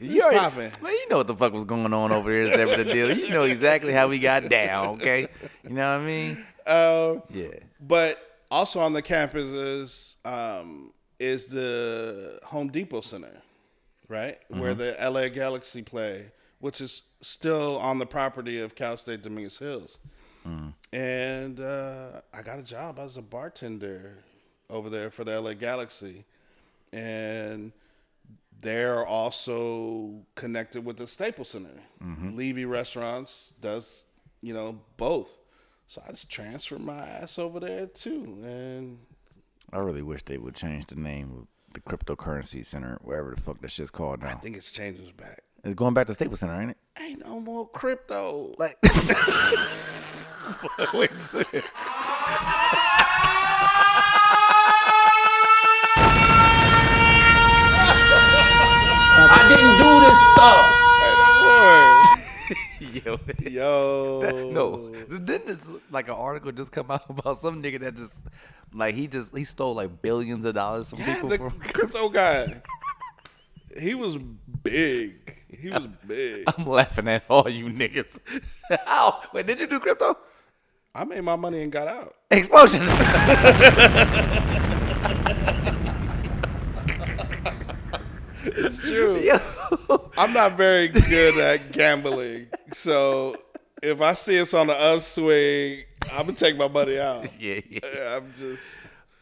You popping. Man, you know what the fuck was going on over here is ever the deal. You know exactly how we got down, okay? You know what I mean? Uh, Yeah. But also on the campus is um, is the Home Depot Center, right? Where Mhm. the LA Galaxy play, which is still on the property of Cal State Dominguez Hills. Mm. And uh, I got a job as a bartender over there for the LA Galaxy. And they're also connected with the Staples Center. Mhm. Levy Restaurants does, you know, both. So I just transferred my ass over there too. And I really wish they would change the name of the cryptocurrency center, wherever the fuck that shit's called now. I think it's changing back. It's going back to Staples Center, ain't it? Ain't no more crypto. Like Wait a second. I didn't do this stuff. Yo, yo, That- no. Didn't this like an article just come out about some nigga that just like he just he stole like billions of dollars from Yeah, people the from crypto guy. He was big. He was big. I'm laughing at all you niggas. How? Wait, did you do crypto? I made my money and got out. Explosions. it's true. Yo. I'm not very good at gambling, so if I see it's on the upswing, I'm gonna take my money out. Yeah, yeah. I'm just.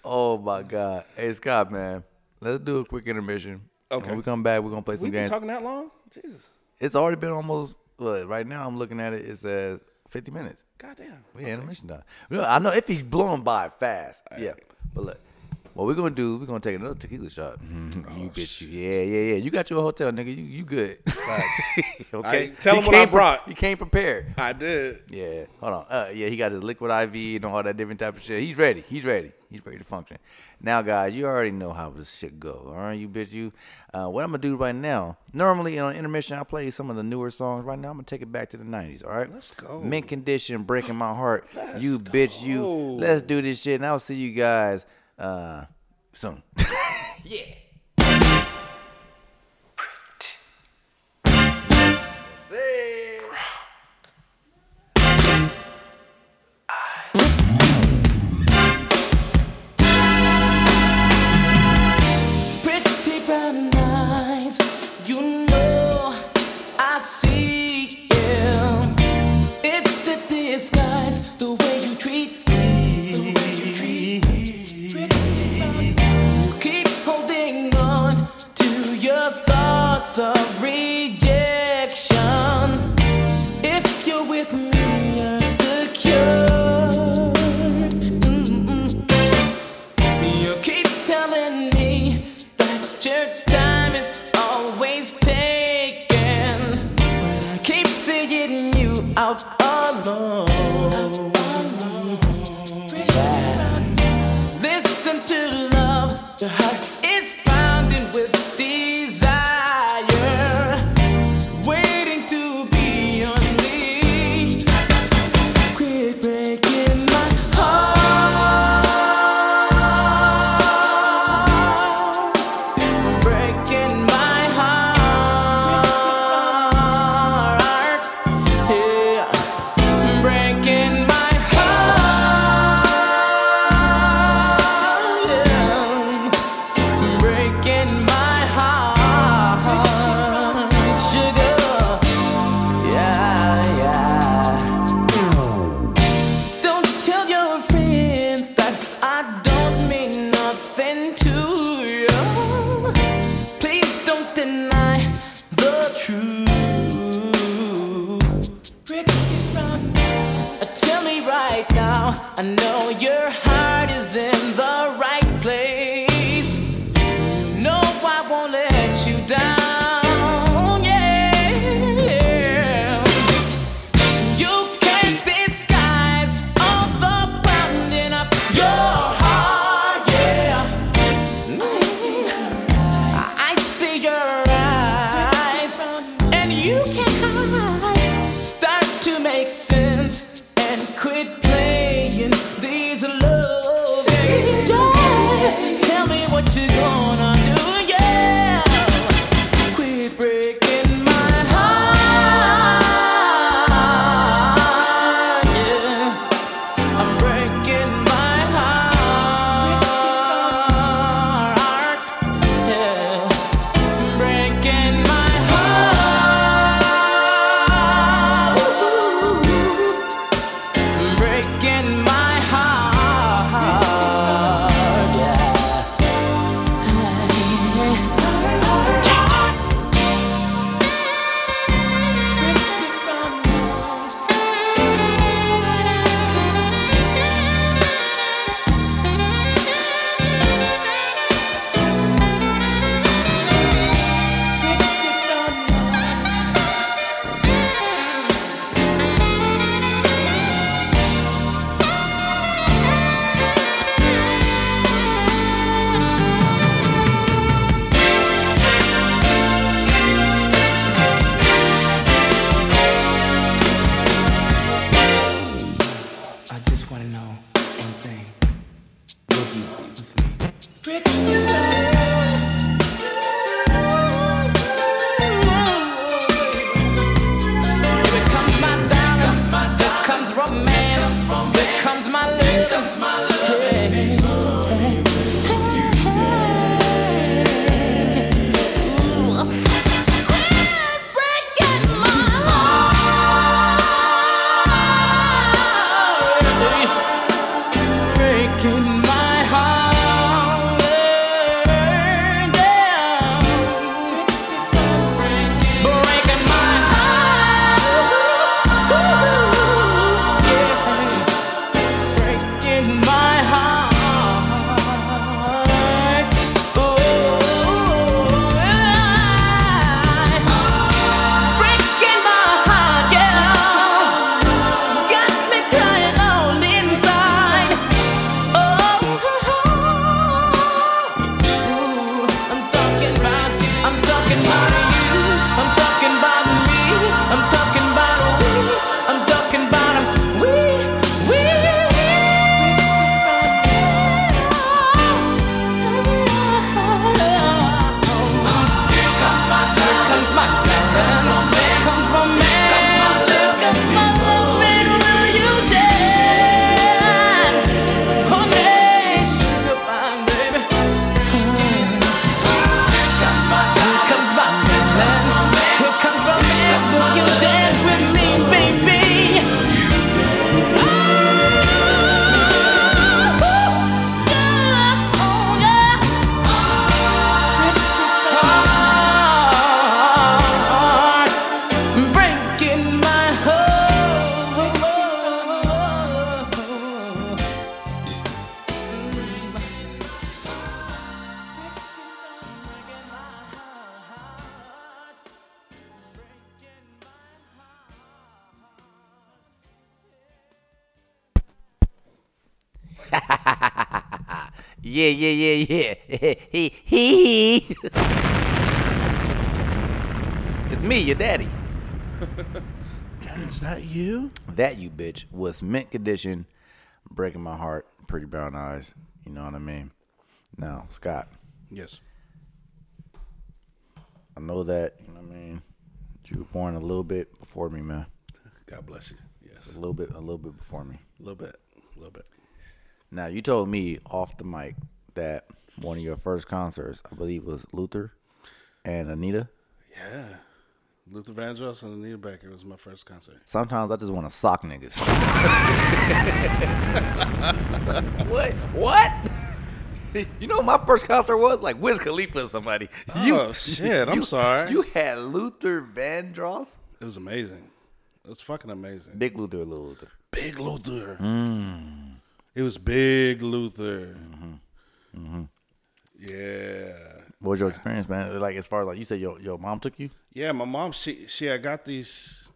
Oh my god. Hey Scott, man. Let's do a quick intermission. Okay. When we come back, we're gonna play some We've been games. talking that long? Jesus. It's already been almost what, right now I'm looking at it, it says fifty minutes. Goddamn. We had intermission time. You know, I know if he's blowing by fast. Yeah. But look. What we're gonna do, we're gonna take another tequila shot. Oh, you bitch. You. Yeah, yeah, yeah. You got your hotel, nigga. You you good. okay. I- tell him what I pre- brought. You came prepared. I did. Yeah. Hold on. Uh, yeah, he got his liquid IV and all that different type of shit. He's ready. He's ready. He's ready to function. Now, guys, you already know how this shit go. All right, you bitch. You. Uh, what I'm gonna do right now? Normally on intermission, I play some of the newer songs. Right now, I'm gonna take it back to the '90s. All right. Let's go. Mint condition, breaking my heart. you bitch. You. Let's do this shit, and I'll see you guys uh, soon. yeah. want to know one thing. Will you be with me? That you bitch was mint condition, breaking my heart, pretty brown eyes. You know what I mean? Now, Scott, Yes. I know that, you know what I mean? You were born a little bit before me, man. God bless you. Yes. A little bit, a little bit before me. A little bit. A little bit. Now, you told me off the mic that one of your first concerts, I believe, was Luther and Anita. Yeah. Luther Vandross and Anita Baker was my first concert. Sometimes I just want to sock niggas. what? What? You know what my first concert was? Like Wiz Khalifa or somebody. Oh, shit, I'm sorry. You had Luther Vandross? It was amazing. It was fucking amazing. Big Luther or Little Luther? Big Luther. Mm. It was Big Luther. Mm-hmm. Yeah. What was your experience, man? Like as far as like you said, your your mom took you. Yeah, my mom, she she I got these.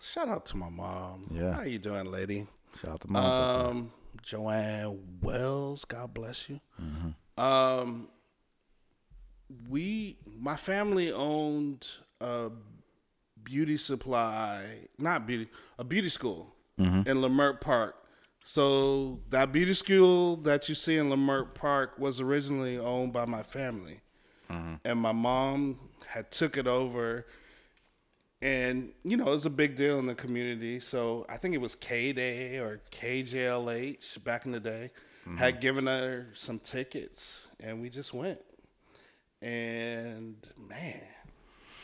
Shout out to my mom. Yeah. How you doing, lady? Shout out to my mom. Um, Joanne Wells, God bless you. Mm-hmm. Um, we, my family owned a beauty supply, not beauty, a beauty school Mhm. in Leimert Park. So that beauty school that you see in Leimert Park was originally owned by my family, and my mom had took it over. And you know, it was a big deal in the community. So I think it was K Day or KJLH back in the day had given her some tickets, and we just went. And man,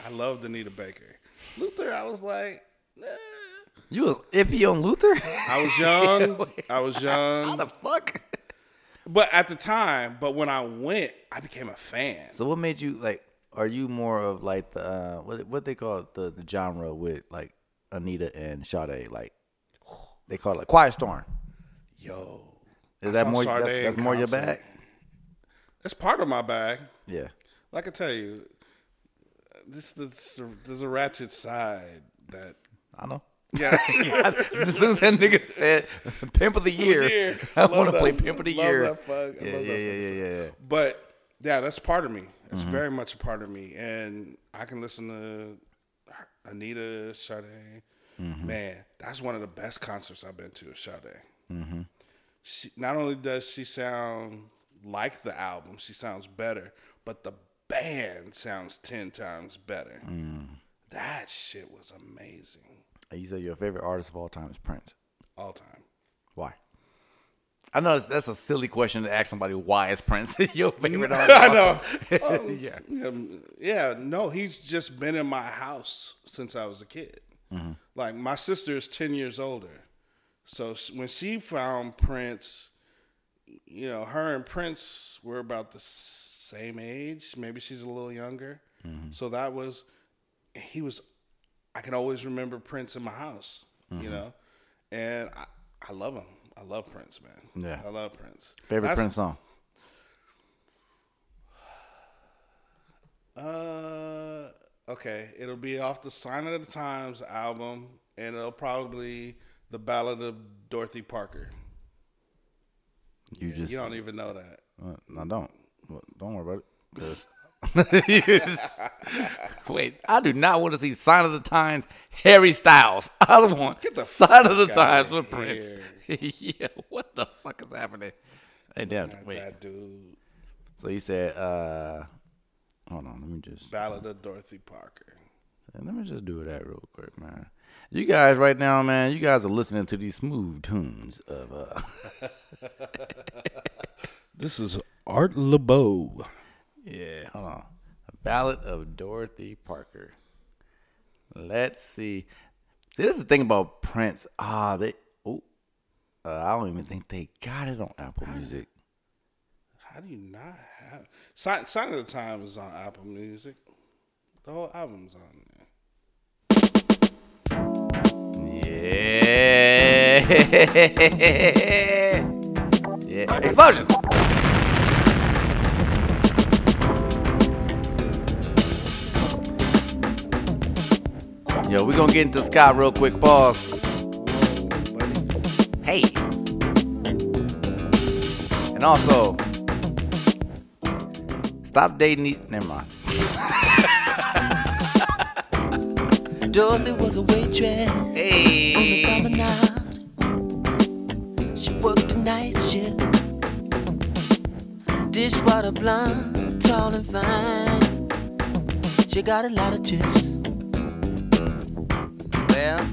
I loved Anita Baker. Luther, I was like, eh. You was iffy on Luther? I was young. I was young. How the fuck? But at the time, but when I went, I became a fan. So what made you like? Are you more of like the uh, what what they call it, the the genre with like Anita and Sade? Like they call it like Quiet Storm. Yo, Is I that more? That, that's more your bag. That's part of my bag. Yeah. Like I tell you, this, this there's a ratchet side that I know. Yeah. as soon as that nigga said "Pimp of the Year," I want to play "Pimp of the love Year." that fuck- I Yeah, love yeah, that yeah, yeah, yeah, yeah. But yeah, that's part of me. It's Mhm. very much a part of me, and I can listen to Anita, Sade. Mhm. Man, that's one of the best concerts I've been to. Is Sade. Mm-hmm. She, not only does she sound like the album, she sounds better, but the band sounds ten times better. Mm. That shit was amazing. And you said your favorite artist of all time is Prince. All time. Why? I know that's, that's a silly question to ask somebody. Why is Prince your favorite artist? I know. Um, yeah. yeah. Yeah. No, he's just been in my house since I was a kid. Mhm. Like my sister is ten years older, so when she found Prince, you know, her and Prince were about the same age. Maybe she's a little younger. Mhm. So that was he was. I can always remember Prince in my house. You Mhm. know, and I, I love him. I love Prince, man. Yeah. I love Prince. Favorite That's- Prince song? Uh, okay. It'll be off the Sign of the Times album, and it'll probably the Ballad of Dorothy Parker. You just you don't even know that. Uh, no, don't. Well, Don't worry about it. 'Cause- You just- Wait, I do not want to see Sign of the Times, Harry Styles. I want Get the Sign of the Times with Prince. yeah, what the fuck is happening? Hey, damn, Not wait. that dude. So you said, uh, hold on, let me just. Ballad of Dorothy Parker. Let me just do that real quick, man. You guys, right now, man, you guys are listening to these smooth tunes of. uh This is Art LeBeau. Yeah, hold on. A Ballad of Dorothy Parker. Let's see. See, this is the thing about Prince. Ah, they. Oh, uh, I don't even think they got it on Apple Music. How do you not have Sign, Sign of the Times is on Apple Music. The whole album's on there. Yeah. yeah. Explosions. Yo, we gonna get into Scott real quick. Pause. Hey. And also, Stop dating. E- Never mind. Dorothy was a waitress hey. on the promenade. She worked a night shift. Dishwater blonde, tall and fine. She got a lot of chips. Well,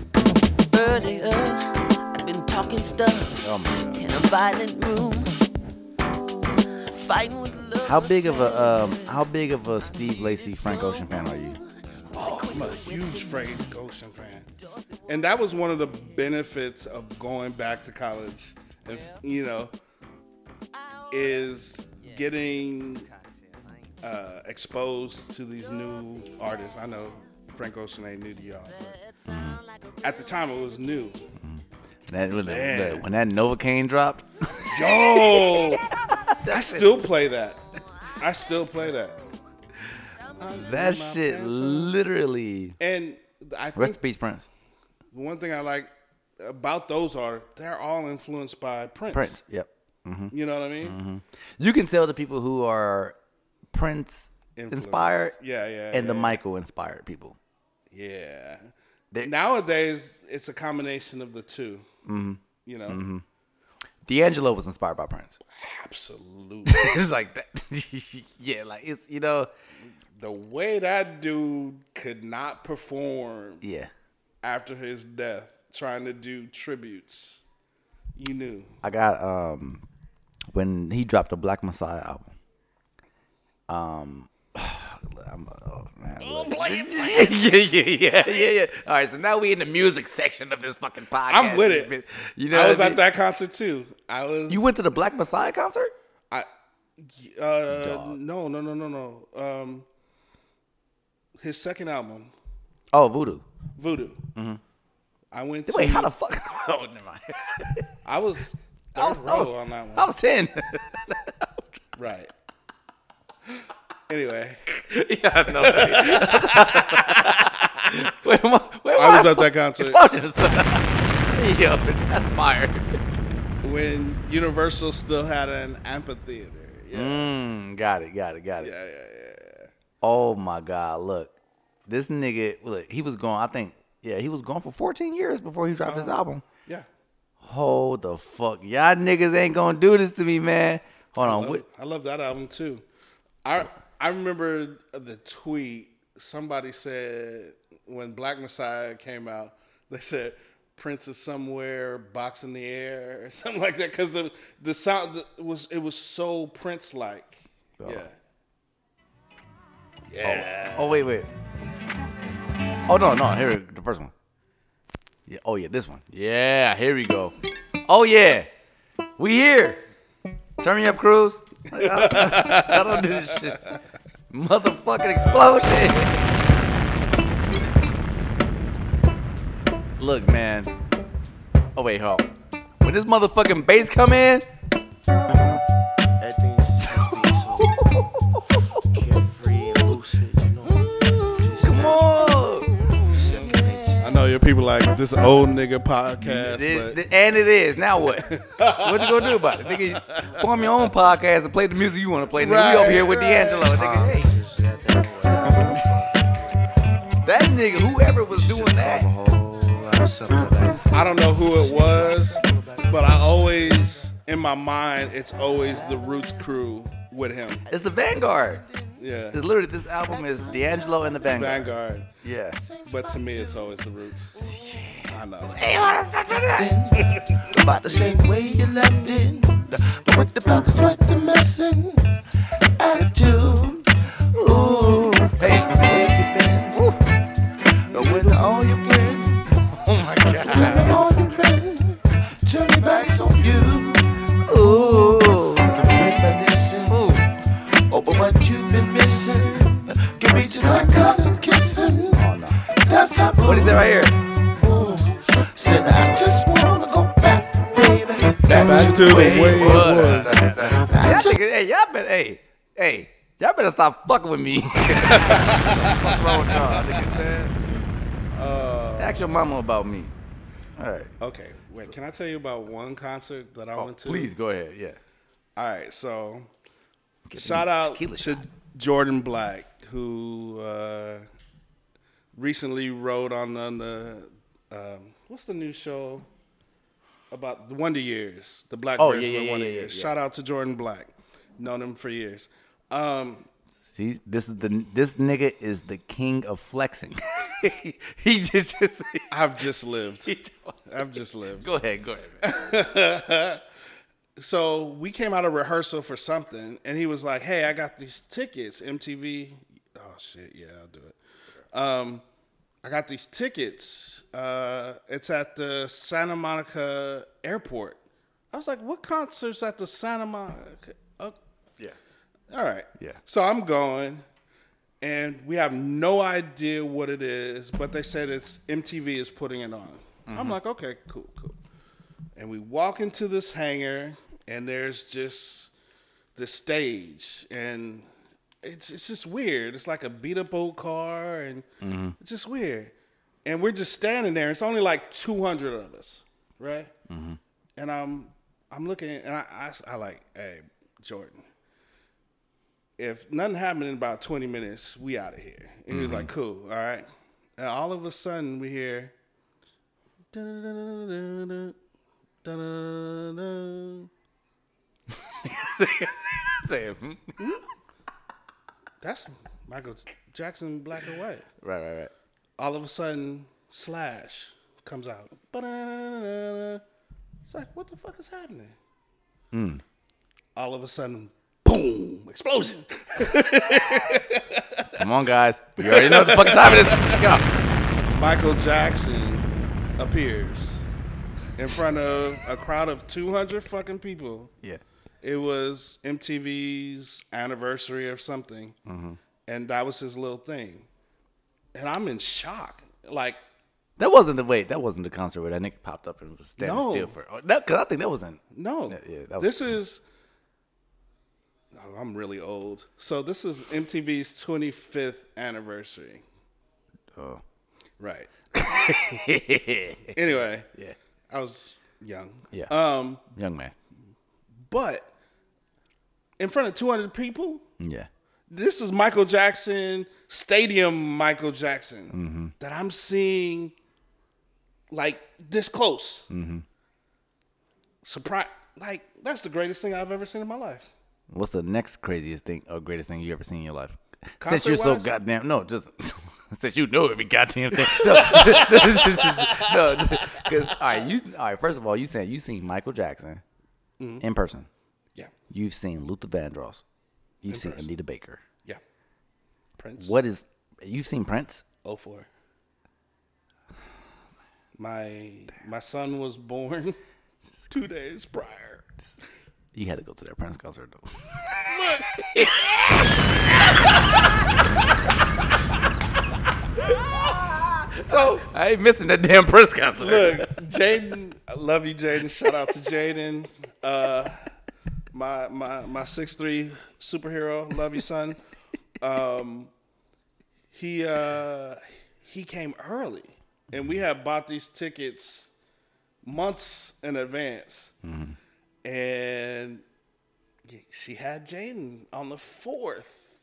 earlier I've been talking stuff Oh in a violent room, fighting with love. How big of a um, how big of a Steve Lacy Frank Ocean fan are you? Oh, I'm a huge Frank Ocean fan, and that was one of the benefits of going back to college. And you know, is getting uh, exposed to these new artists. I know Frank Ocean ain't new to y'all, but Mm-hmm. at the time it was new. Mm-hmm. That when, Man. the, when that Novacane dropped, Yo, I still play that. I still play that. that shit literally. And I think Rest in peace, Prince. the one thing I like about those are they're all influenced by Prince. Prince. Yep. hmm You know what I mean? Mm-hmm. You can tell the people who are Prince Influenced. inspired, Yeah, yeah, and the yeah. Michael inspired people. Yeah. Nowadays, it's a combination of the 2 Mhm. You know, Mhm. D'Angelo was inspired by Prince. absolutely. it's like that. yeah, like it's you know. the way that dude could not perform Yeah. after his death, trying to do tributes, you knew. I got um when he dropped the Black Messiah album. Um, I'm, oh man, look. yeah, yeah, yeah, yeah, yeah. All right, so now we in the music section of this fucking podcast. I'm with it. You know, I was what at that concert too. I was. You went to the Black Messiah concert? I. Uh, no, no, no, no, no. Um, his second album, Oh, Voodoo. Voodoo. Mhm. I went. To, Wait, how the fuck? Oh, never mind. I was third I was- I row was- on that one. I was ten. right. Anyway. yeah, no. wait, where, where I was my at that concert. Explosions. Yo, that's fire. when Universal still had an amphitheater. Yeah. Mm, got it, got it, got it. Yeah, yeah, yeah. Oh my God! Look, this nigga. Look, he was gone. I think. Yeah, he was gone for 14 years before he dropped his Uh-huh. album. Yeah. Hold the fuck, y'all niggas ain't gonna do this to me, man. Hold I on. love, What, I love that album too. I I remember the tweet. Somebody said when Black Messiah came out, they said Prince is somewhere, box in the air, or something like that, because the the sound was it was so Prince like. Yeah. Oh. Yeah. Oh wait, wait. Oh no, no. Here, the first one. Yeah. Oh yeah, this one. Yeah. Here we go. Oh yeah, we here. Turn me up, Cruz. I, I don't do this shit. Motherfucking explosion. Look, man. Oh wait, hold. When this motherfucking bass come in, People like this old nigga podcast, It- and it is. Now what? what you gonna do about it? Nigga, form your own podcast and play the music you want to play. Nigga, we over here with D'Angelo. Nigga, hey. That nigga, whoever was doing that. I don't know who it was, but I always, in my mind, it's always the Roots crew with him. It's the Vanguard. Yeah. It's literally this album is D'Angelo and the Vanguard. Vanguard. Yeah. But to me, it's always the Roots. I know. Hey, wanna stop doing that? About the same way you left it. But what about the twist the messing attitude? Ooh, hey, where you been? Ooh. With all you been. Oh my god. What is that right here? Said I just wanna go back, baby. Back to the way it was. Y'all hey, y'all better, hey, hey, y'all better stop fucking with me. What's wrong with y'all, niggas, man? Ask your mama about me. All right. Okay, wait. Can I tell you about one concert that I Oh, went to? please go ahead. Yeah. All right, so Get shout out tequila to Jordan Black, who uh, recently wrote on, on the um, what's the new show about the Wonder Years, the Black Oh, version yeah, of yeah, Wonder yeah, Years. Shout out to Jordan Black, known him for years. Um, See, this is the this nigga is the king of flexing. he just, just I've just lived. I've just lived. Go ahead, go ahead. so we came out of rehearsal for something, and he was like, "Hey, I got these tickets, MTV." Oh shit, yeah, I'll do it. Um, I got these tickets. Uh, it's at the Santa Monica Airport. I was like, "What concerts at the Santa Monica?" Oh, Yeah. all right. Yeah. So I'm going, and we have no idea what it is, but they said it's MTV is putting it on. I'm Mhm. like, okay, cool, cool. And we walk into this hangar, and there's just the stage, and it's it's just weird. It's like a beat up old car, and Mhm. it's just weird. And we're just standing there. It's only like 200 of us, right? Mhm. And I'm I'm looking, and I, I, I like, hey, Jordan, if nothing happened in about 20 minutes, we out of here. And he was Mhm. like, cool, all right. And all of a sudden, we hear. "Dun-dun-dun-dun-dun. Say it. That's Michael Jackson, black and white. Right, right, right. All of a sudden, Slash comes out. Ba-da-da-da-da. It's like, what the fuck is happening? Mm. All of a sudden, boom, explosion. Come on, guys. You already know what the fucking time it is. Let's go. Michael Jackson appears in front of a crowd of 200 fucking people. Yeah. It was MTV's anniversary or something. Mhm. And that was his little thing. And I'm in shock. Like, That wasn't the wait. That wasn't the concert where that nigga popped up and was standing No. still for. oh, That, Cause I think that wasn't. No. Yeah, yeah, that was, this is. Oh, I'm really old. So this is MTV's 25th anniversary. Oh. Right. anyway. Yeah. I was young. Yeah. Um, Young man. but in front of 200 people, Yeah. this is Michael Jackson, Stadium Michael Jackson, Mm-hmm. that I'm seeing like this close. Mm-hmm. Surprise. Like, that's the greatest thing I've ever seen in my life. What's the next craziest thing or greatest thing you ever seen in your life? Since you're so goddamn no, just since you know every goddamn thing. No, no, because all right, you all right. First of all, you said you seen Michael Jackson Mhm. in person. You've seen Luther Vandross. You've In seen person. Anita Baker. Yeah. Prince. What is you've seen Prince? Oh four. My my son was born two days prior. You had to go to that Prince concert though. Look. So I ain't missing that damn Prince concert. Look, Jaden, I love you, Jaden. Shout out to Jaden. Uh, my my my six three superhero. Love you, son. Um, he uh, he came early, and we had bought these tickets months in advance, and she had Jaden on the fourth,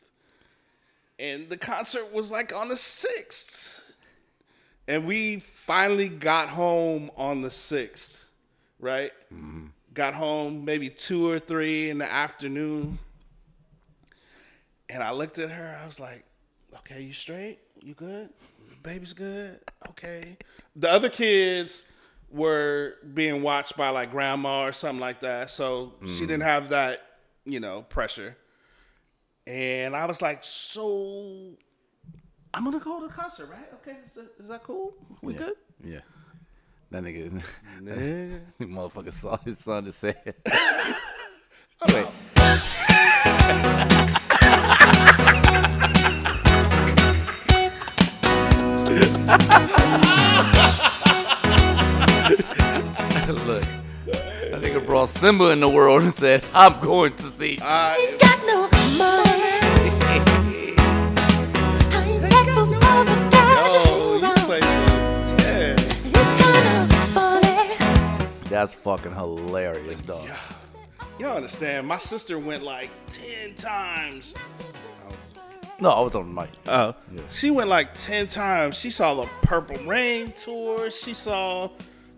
and the concert was like on the sixth. And we finally got home on the 6th, right? Got home maybe two or three in the afternoon. And I looked at her. I was like, okay, you straight? You good? Baby's good? Okay. The other kids were being watched by like grandma or something like that. So she Mm. didn't have that, you know, pressure. And I was like, so I'm gonna go to the concert, right? Okay, is that, is that cool? We yeah. good? Yeah. That nigga, Nigga. motherfucker saw his son to say. Wait. Look, that nigga brought Simba in the world and said, "I'm going to see." I got no money. That's fucking hilarious, dog. You don't understand. My sister went like ten times. No, I was on the mic. Oh, she went like ten times. She saw the Purple Rain tour. She saw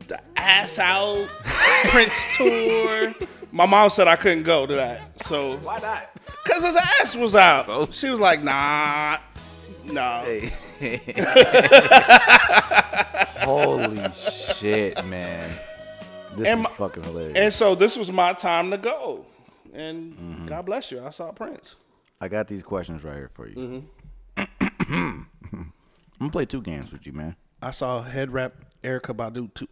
the Ass Out Prince tour. My mom said I couldn't go to that. So why not? Cause his ass was out. she was like, Nah, no. Holy shit, man! This And is my- fucking hilarious. And so this was my time to go. And Mm-hmm. God bless you. I saw Prince. I got these questions right here for you. Mm-hmm. I'm gonna play two games with you, man. I saw head rap Erykah Badu too.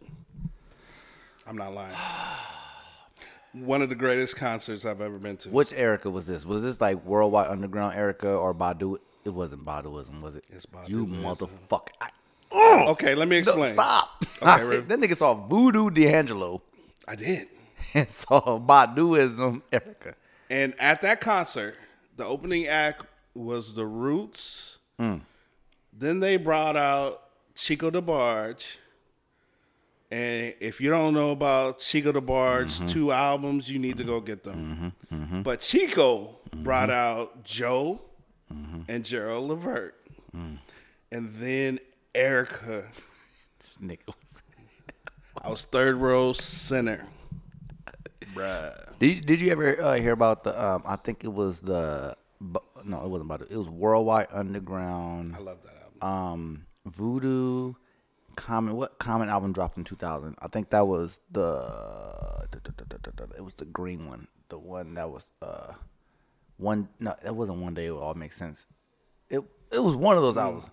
I'm not lying. One of the greatest concerts I've ever been to. Which Erykah was this? Was this like Worldwide Underground Erykah or Badu? It wasn't Baduism, was it? It's Baduism. You motherfucker. I- Okay, let me No, explain. stop. Okay, Riv. that nigga saw Voodoo D'Angelo I did. and saw Baduism Erykah. And at that concert, the opening act was The Roots. Mm. Then they brought out Chico DeBarge. And if you don't know about Chico DeBarge's Mm-hmm. two albums, you need to go get them. But Chico Mm-hmm. brought out Joe and Gerald Levert. Mm. And then Erykah. This nigga. I was third row center. Bruh. Did you, did you ever uh, hear about the? Um, I think it was the. bu- No, it wasn't about it. It was Worldwide Underground. I love that album. Um, Voodoo. Common. What Common album dropped in 2000? I think that was the. It was the green one. The one that was uh, one. No, that wasn't one day. It all makes sense. It it was one of those albums.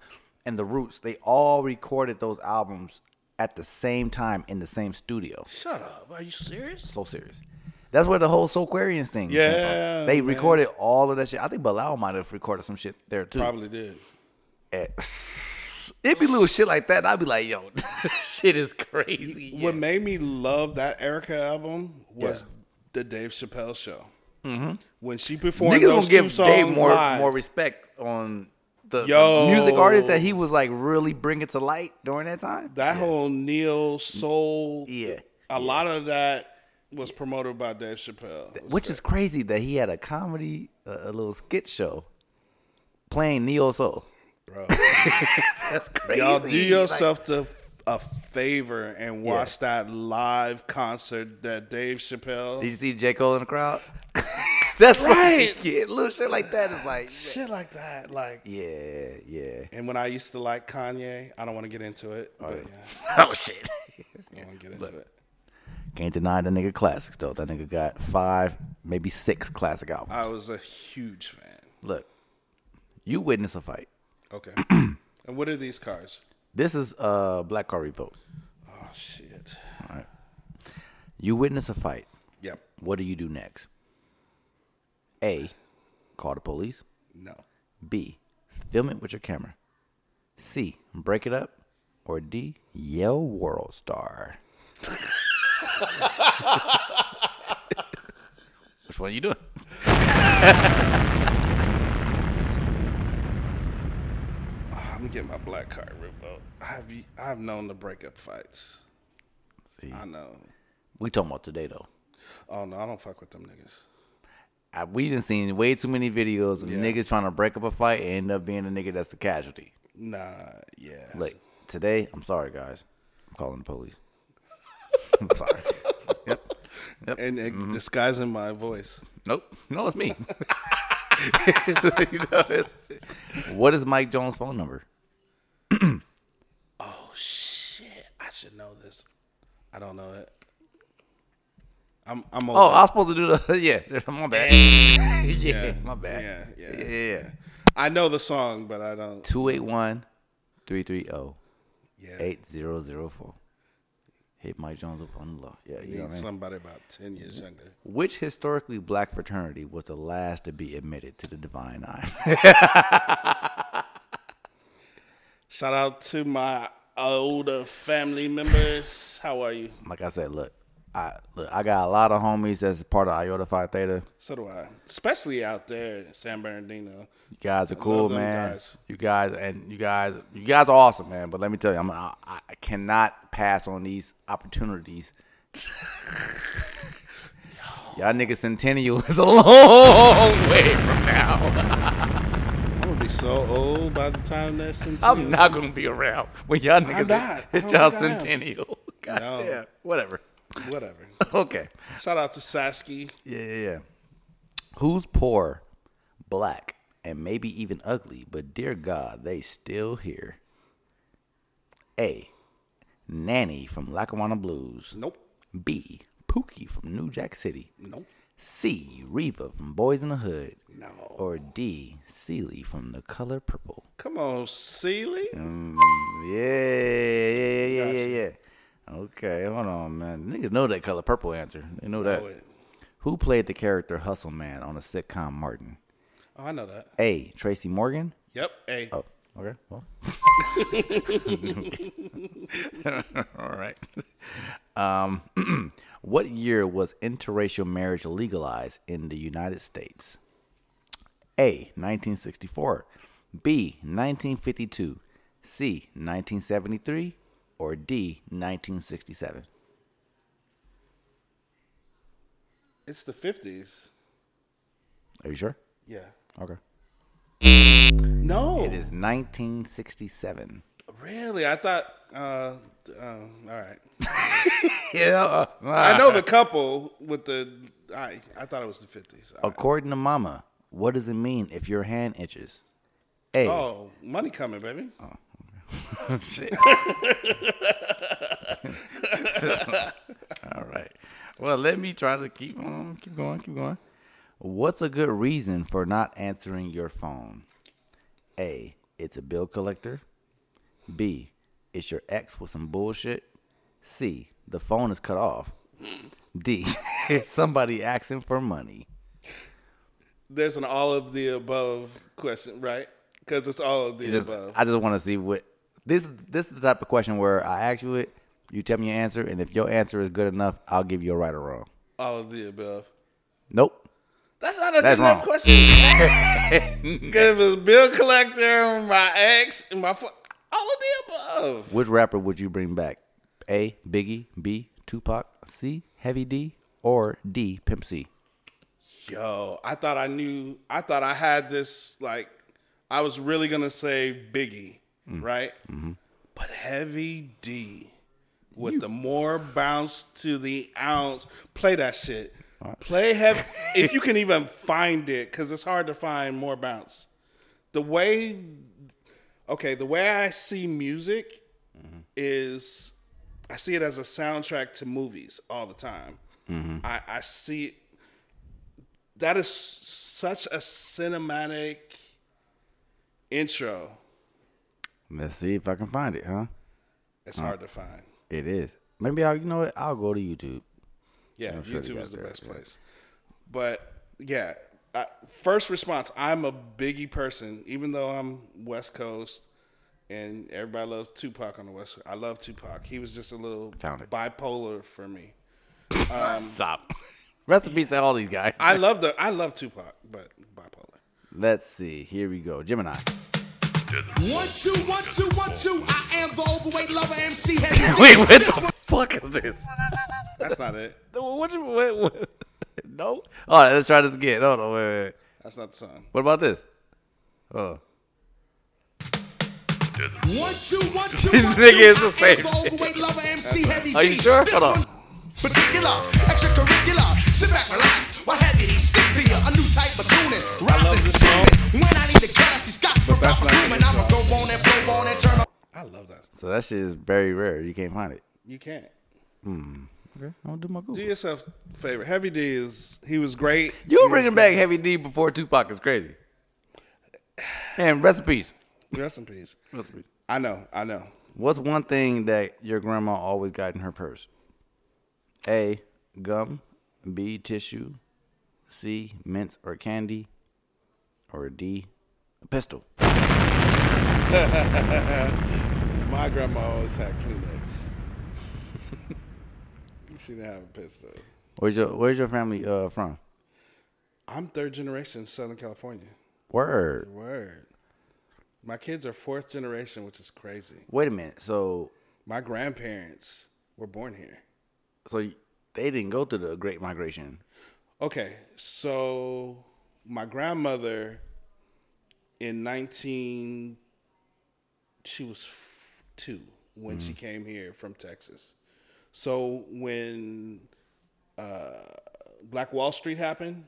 And the Roots, they all recorded those albums at the same time in the same studio. Shut up. Are you serious? So serious. That's where the whole Soulquarians thing. Yeah, they man. recorded all of that shit. I think Bilal might have recorded some shit there too. Probably did. Eh, It'd be little shit like that. I'd be like, yo, shit is crazy. What made me love that Erykah album was the Dave Chappelle show. Mhm. When she performed Niggas those gonna two give songs Dave more live, more respect on the, the music artist that he was like really bringing to light during that time. that whole neo soul, Yeah. a lot of that was promoted by Dave Chappelle. Which is crazy that he had a comedy, a, a little skit show playing neo soul. Bro. That's crazy. Y'all do Like- yourself the, a favor and watch that live concert that Dave Chappelle. Did you see J. Cole in the crowd? That's Right. Like, yeah, little shit like that is like, shit like that, like yeah, yeah. And when I used to like Kanye, I don't want to get into it. But yeah, Oh shit. I don't want to get into it. Can't deny the nigga classics though. That nigga got five, maybe six classic albums. I was a huge fan. Look, you witness a fight. Okay. and what are these cars? This is uh Black Card Revoked. Oh shit. All right. You witness a fight. Yep. What do you do next? A. Call the police. No. B. Film it with your camera. C. Break it up. Or D. Yell World Star. Which one are you doing? I'm gonna get my black card revoked. I've I've known the breakup fights. See, I know. we talking about today though. Oh no, I don't fuck with them niggas. I, we done seen way too many videos of Yeah. niggas trying to break up a fight and end up being the nigga that's the casualty. Nah, yeah. Look, today, I'm sorry, guys. I'm calling the police. I'm sorry. Yep. Yep. And, and mm-hmm. disguising my voice. Nope. No, it's me. You know, it's- what is Mike Jones' phone number? Oh shit! I should know this. I don't know it. I'm I'm Oh. I was supposed to do the yeah. My bad. yeah, my bad. Yeah, yeah, yeah. yeah. I know the song, but I don't. 281 330 Yeah. 8004. Hit Mike Jones up on the law. Yeah, you know what I mean? somebody about ten years younger. Which historically black fraternity was the last to be admitted to the Divine Nine? Shout out to my older family members. How are you? like I said, look, I look, I got a lot of homies that's part of Iota Phi Theta. So do I. Especially out there in San Bernardino. You guys are I cool, man. guys. You guys and you guys, you guys are awesome, man. But let me tell you, I'm, I, I cannot pass on these opportunities. Y'all niggas Centennial is a long way from now. I'm gonna be so old by the time that's in. I'm not gonna be around when y'all niggas hit oh y'all I am. centennial. God No. damn. Whatever. Whatever. Okay. Shout out to Sasky. Yeah, yeah, yeah. Who's poor, black, and maybe even ugly, but dear God, they still here? A. Nanny from Lackawanna Blues. Nope. B. Pookie from New Jack City. Nope. C. Reva from Boyz n the Hood. No. Or D. Celie from The Color Purple. Come on, Celie. Mm, yeah, yeah, yeah, yeah, yeah, yeah. Okay, hold on, man. Niggas know that color purple answer. They know that. Who played the character Hustle Man on the sitcom Martin? Oh, I know that. A. Tracy Morgan. Yep. A. Oh, okay. Well. All right. Um, what year was interracial marriage legalized in the United States? A. 1964. B. 1952. C. 1973. Or D. 1967. It's the fifties. Are you sure? Yeah. Okay. No. It is 1967. Really? I thought. Uh, uh, all right. Yeah. uh, I know the couple with the. I I thought it was the fifties. According to Mama, what does it mean if your hand itches? A. Oh, money coming, baby. Shit. All right. Well, let me try to keep on, keep going, keep going. What's a good reason for not answering your phone? A. It's a bill collector. B. It's your ex with some bullshit. C. The phone is cut off. D. It's somebody asking for money. There's an all of the above question, right? Because it's all of the just- above. I just want to see what this. This is the type of question where I ask you it, you tell me your answer, and if your answer is good enough, I'll give you a right or wrong. all of the above. Nope. That's not a That's good enough wrong. question. Because it was bill collector, my ex, and my fo- all of the above. Which rapper would you bring back? A. Biggie. B. Tupac. C. Heavy D. Or D. Pimp C. Yo, I thought I knew. I thought I had this. Like, I was really gonna say Biggie, Mm. right? Mm-hmm. But Heavy D with the more bounce to the ounce. Play that shit. Play heavy if you can even find it, because it's hard to find more bounce. The way, okay, the way I see music Mm-hmm. is, I see it as a soundtrack to movies all the time. Mm-hmm. I, I see that is such a cinematic intro. Let's see if I can find it, huh? It's Huh. hard to find. It is. Maybe I'll. You know what? I'll go to YouTube. Yeah, sure YouTube is the that, best yeah. place. But yeah, I, first response. I'm a Biggie person, even though I'm West Coast, and everybody loves Tupac on the West. Coast. I love Tupac. He was just a little bipolar for me. Um, Stop. Recipes to all these guys. I love the I love Tupac, but bipolar. Let's see. Here we go. Gemini. One, two, one, two, one, two. I am the overweight lover MC. Wait, what the fuck is this? That's not it. What you, what, what? No. All right, let's try this again. Hold on. Wait, wait. That's not the song. What about this? Oh. One, two, one, two, This one, nigga is the same overweight lover MC Heavy. Are you sure? Hold on. Particular, extracurricular. Sit back, relax. While heavy D sticks to you. A new type of tuning. Rising. When I need to cut. But that's not and I'ma go on and blow on and turn on. I love that. So that shit is very rare. You can't find it. You can't. Hmm. Okay, I'll do my Google. Do yourself a favor. Heavy D is he was great. You He was bringing back Heavy D before Tupac is crazy. And recipes. Rest in peace. Recipes. I know. I know. What's one thing that your grandma always got in her purse? A. Gum. B. Tissue. C. Mints or candy. Or D. Pistol. My grandma always had Kleenex. she didn't have a pistol. Where's your Where's your family uh, from? I'm third generation Southern California. Word. Word. My kids are fourth generation, which is crazy. Wait a minute. So My grandparents were born here. so they didn't go through the Great Migration. Okay, so my grandmother in 19 she was f- 2 when she came here from Texas. So when uh, Black Wall Street happened,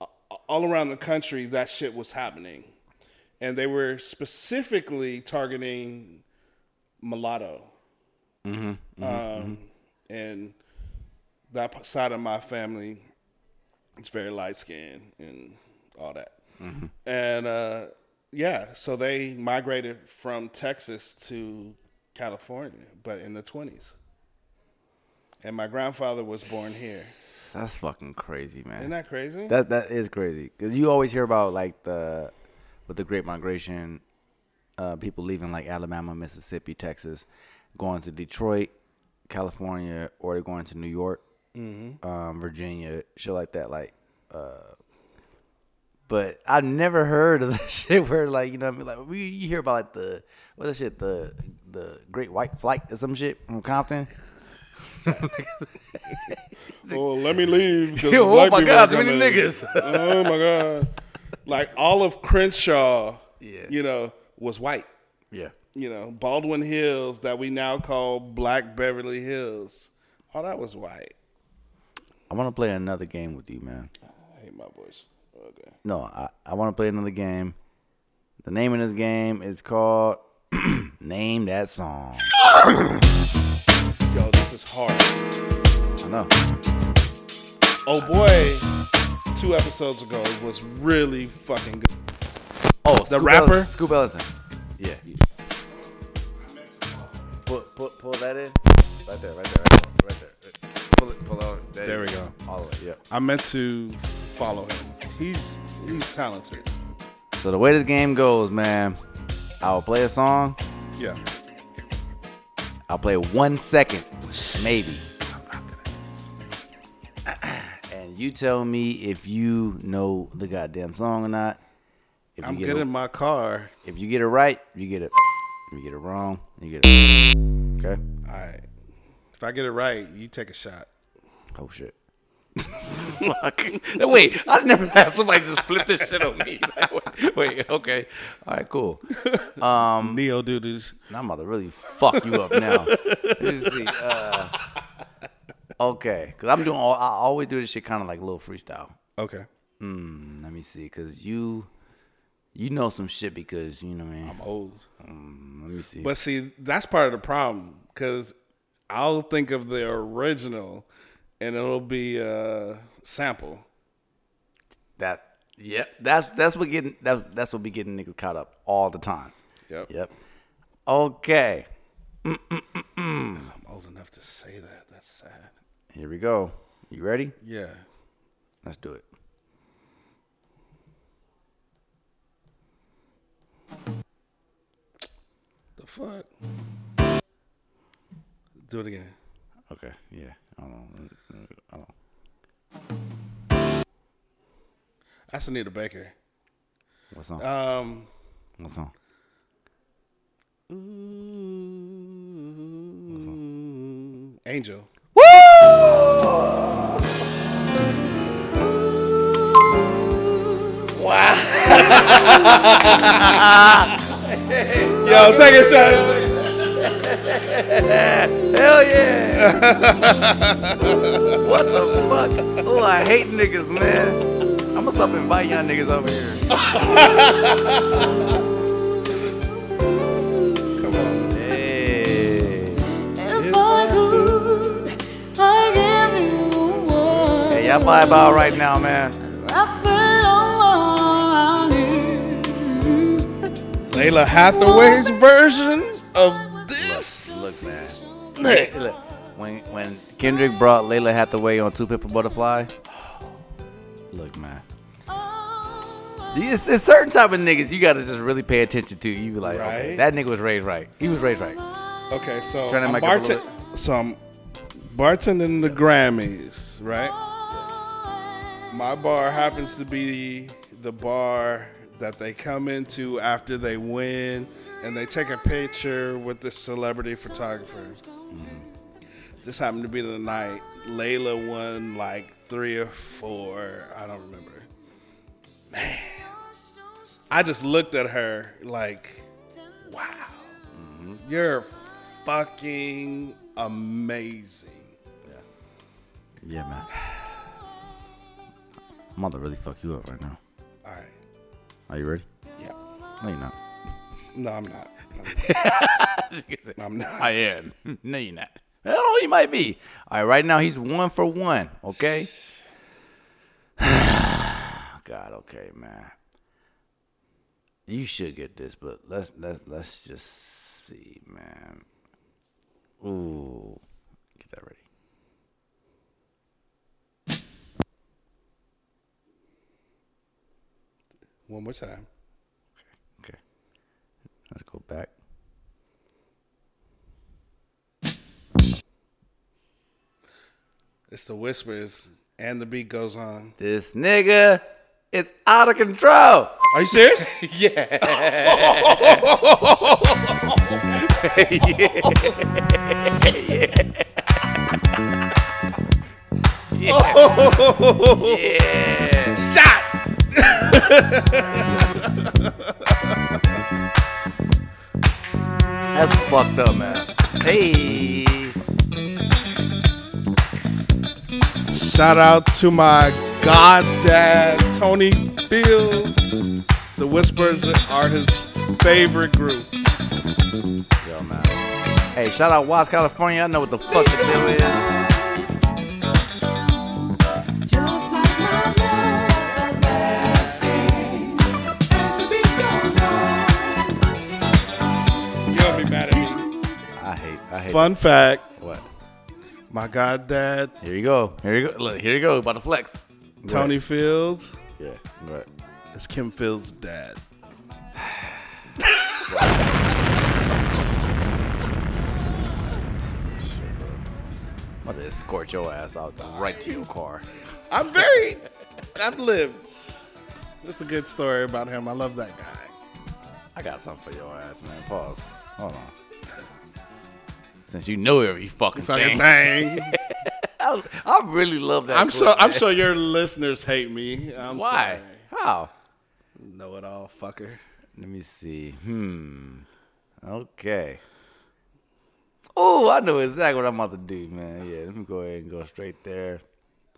uh, all around the country that shit was happening. And they were specifically targeting mulatto. Mm-hmm. Um, and that side of my family is very light skinned and all that. Mhm. And uh, yeah, so they migrated from Texas to California, but in the 20s. And my grandfather was born here. That's fucking crazy, man. Isn't that crazy? That that is crazy. Cause you always hear about like the with the Great Migration, uh, people leaving like Alabama, Mississippi, Texas, going to Detroit, California, or they're going to New York, Mhm. um, Virginia, shit like that. Like, uh, but I never heard of the shit where like you know what I mean like we you hear about like the what that shit the the Great White Flight or some shit from Compton. oh, let me leave. 'cause Oh black my people God, are too many coming. niggas. oh my god! Like all of Crenshaw, Yeah. you know, was white. Yeah. You know, Baldwin Hills that we now call Black Beverly Hills. All that was white. I want to play another game with you, man. I hate my voice. Okay. No, I, I want to play another game. The name of this game is called Name That Song. Yo, this is hard. I know. Oh boy, two episodes ago was really fucking good. Oh, the Scoop rapper. Ellison. Scoop Ellison. Yeah. Pull, pull, pull that in. Right there, right there, right there. Right there. Pull it, pull out. There we go. All the way, yeah. I meant to follow him. He's he's talented. So the way this game goes, man, I'll play a song. Yeah. I'll play one second, maybe. And you tell me if you know the goddamn song or not. If I'm you good it, in my car. If you get it right, you get it. If you get it wrong, you get it. Okay. All right. If I get it right, you take a shot. Oh shit. Fuck. Wait, I've never had somebody just flip this shit on me. Like, wait, wait, okay. All right, cool. Um, Neo dudes. Now I'm about to really fuck you up now. Let me see. Uh, okay, because I'm doing all. I always do this shit kind of like a little freestyle. Okay. Hmm. Let me see, because you, you know some shit because you know what I mean. I'm old. Mm, let me see. But see, that's part of the problem because I'll think of the original, and it'll be a sample. That yep. That's that's what getting that's that's what be getting niggas caught up all the time. Yep. Yep. Okay. Mm, I'm old enough to say that. That's sad. Here we go. You ready? Yeah. Let's do it. The fuck? Do it again. Okay. Yeah. I don't know. I don't. That's Anita Baker. What song? Um. What song? Angel. Wow. Yo, take a shot. Hell yeah! what the fuck? Oh, I hate niggas, man. I'm gonna stop inviting y'all niggas over here. Come on. Hey. If I could, I'd give you the world. Hey, y'all vibe out right now, man. Wrap it all around you. Lalah Hathaway's version of this. Look, man. Look, when when Kendrick brought Lalah Hathaway on To Pimp a Butterfly, look, man. It's, it's certain type of niggas you gotta just really pay attention to. You be like, okay, that nigga was raised right. He was raised right. Okay, so Turn that I'm, mic up a bartend- little so I'm bartending the Grammys, right? My bar happens to be the bar that they come into after they win, and they take a picture with the celebrity photographer. This happened to be the night Lalah won like three or four. I don't remember. Man, I just looked at her like, wow, you're fucking amazing. Yeah, Yeah, man. I'm about to really fuck you up right now. All right. Are you ready? Yeah. No, you're not. No, I'm not. I'm not. I am. No, you're not. Oh, he might be. All right, right now he's one for one. Okay. God, okay, man. You should get this, but let's let's let's just see, man. Ooh, get that ready. One more time. Okay. Let's go back. It's the whispers, and the beat goes on. This nigga is out of control. Are you serious? yeah. Oh. yeah. Shot. That's fucked up, man. Hey. Shout out to my god dad, Tony Fields. The Whispers are his favorite group. Yo, man. Hey, shout out Watts, California. I know what the fuck the deal is. Fun fact. What? My god dad, Here you go. Here you go. Look, here you go. About to flex. Tony. Fields, Yeah. Ahead. is Kim Fields' dad. I'm about to escort your ass out right to your car. I'm very. I've lived. It's a good story about him. I love that guy. I got something for your ass, man. Pause. Hold on. Since you know every fucking, Fucking thing. thing. I, I really love that. I'm clip, sure. I'm sure your listeners hate me. I'm Why? How? Know it all, fucker. Let me see. Hmm. Okay. Oh, I know exactly what I'm about to do, man. Yeah, let me go ahead and go straight there.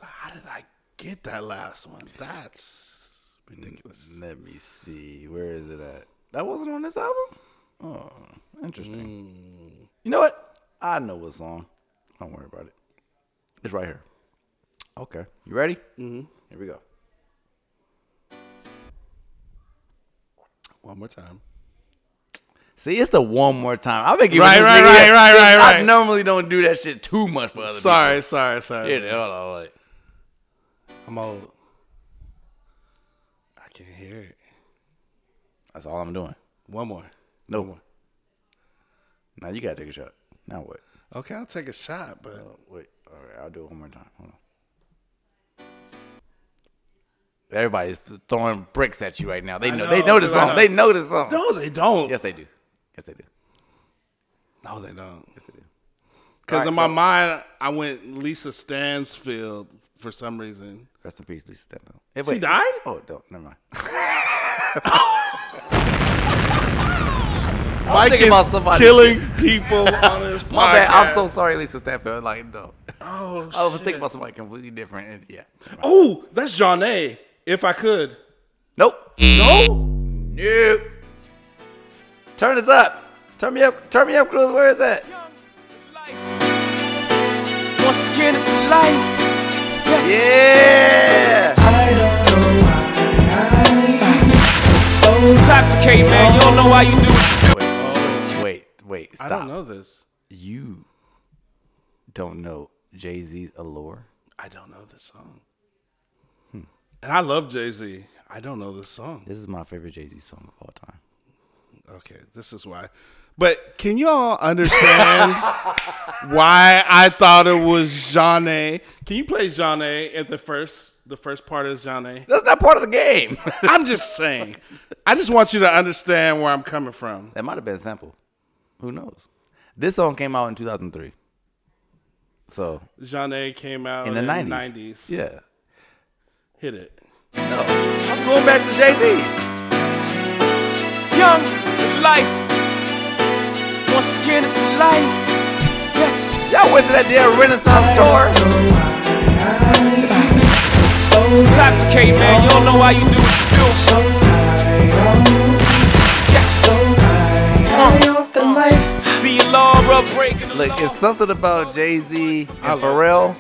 How did I get that last one? That's ridiculous. Let me see. Where is it at? That wasn't on this album? Oh, interesting. Mm. You know what? I know what song. Don't worry about it. It's right here. Okay. You ready? Mm-hmm. Here we go. One more time. See, it's the one more time. I've been giving Right, right, nigga right, right, right, I normally don't do that shit too much for other Sorry, people. sorry, sorry. Yeah, hold on. Like, I'm old. I can't hear it. that's all I'm doing. One more. No. One more. Now you gotta take a shot. Now what? Okay, I'll take a shot, but Oh, wait. All right, I'll do it one more time. Hold on. Everybody's throwing bricks at you right now. They I know. They know, know the song. know. They know the song. no, they don't. Yes, they do. Yes, they do. No, they don't. Yes, they do. Because Alright, in my so- mind, I went Lisa Stansfield for some reason. Rest in peace, Lisa Stansfield. Hey, She died? Oh, don't. Never mind. Mike thinking is about somebody. killing people on his podcast. My bad. I'm so sorry, Lisa Stansfield. Like, no. Oh, I was shit. thinking about somebody completely different. And yeah. Oh, that's John A. If I could. Nope. No? Nope. Turn this up. Turn me up. Turn me up, Cruz. Where is that? Once again, it's life. Yes. Yeah. So intoxicated, man. You don't know why you do what you do. Wait. Stop. I don't know this. You don't know Jay Z's Allure? I don't know this song. Hmm. And I love Jay Z. I don't know this song. This is my favorite Jay Z song of all time. Okay, this is why. But can y'all understand why I thought it was Jean A? Can you play Jean A at the first the first part is Jean A? That's not part of the game. I'm just saying. I just want you to understand where I'm coming from. that might have been a sample. Who knows? This song came out in 2003. So Jean A came out in in the the 90s. 90s. Yeah. Hit it. No, I'm going back to Jay Z. young, it's the life. Once again, it's the life. Yes. Y'all went to that damn Renaissance store. Intoxicate, man. You don't know why you do what you do. Yes. so Uh, Be a oh. law breaking. Look, it's something about Jay Z and Pharrell.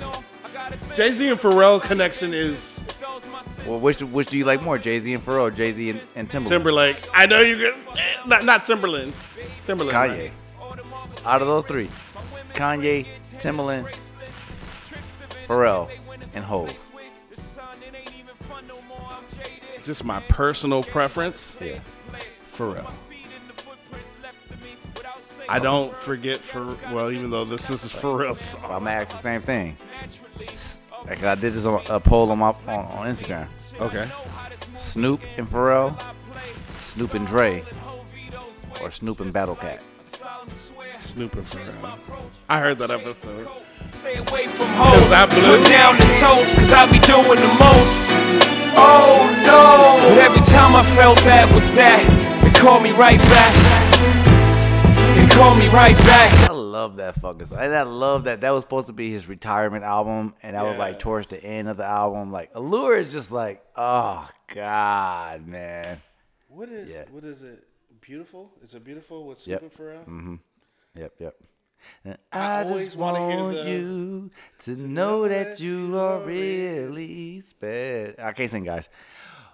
Jay Z and Pharrell connection is Well, which which do you like more, Jay Z and Pharrell, Jay Z and, and Timbaland? Timberlake. I know you could not not Timbaland. Timbaland. Kanye. Out of those three, Kanye, Timbaland, Pharrell, and Hove. Just my personal preference. Yeah. Pharrell. I don't forget for well, even though this is Pharrell's song. I'm gonna ask the same thing. Like I did this on a poll on my on, on Instagram. Okay. Snoop and Pharrell, Snoop and Dre, or Snoop and Battle Cat. Snoop and Pharrell. I heard that episode. Stay away from hoes. Put down the toast, cause I be doing the most. Oh no! But every time I felt bad was that. They called me right back. They called me right back. I love that fucking song. And I love that. That was supposed to be his retirement album, and that was like towards the end of the album. Like Allure is just like, oh god, man. What is Yeah. what is it? Beautiful? Is it beautiful with Yep. Snoop and Pharrell? Mm-hmm. Yep. Yep. And I I, just wanna want hear the- you to know that you are really special. I can't sing, guys.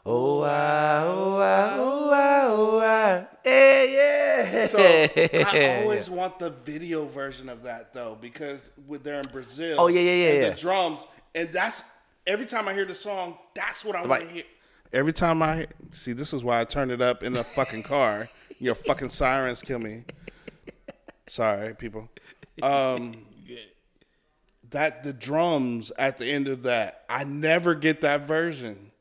Oh, I, oh, I, oh, I, oh, I. Yeah, yeah. So I always want the video version of that though, because with they're in Brazil. Oh, yeah, yeah, yeah, and yeah. The drums, and that's every time I hear the song, that's what I want to hear. Every time I see, this is why I turn it up in the fucking car. Your fucking sirens kill me. Sorry, people. Um, that the drums at the end of that, I never get that version,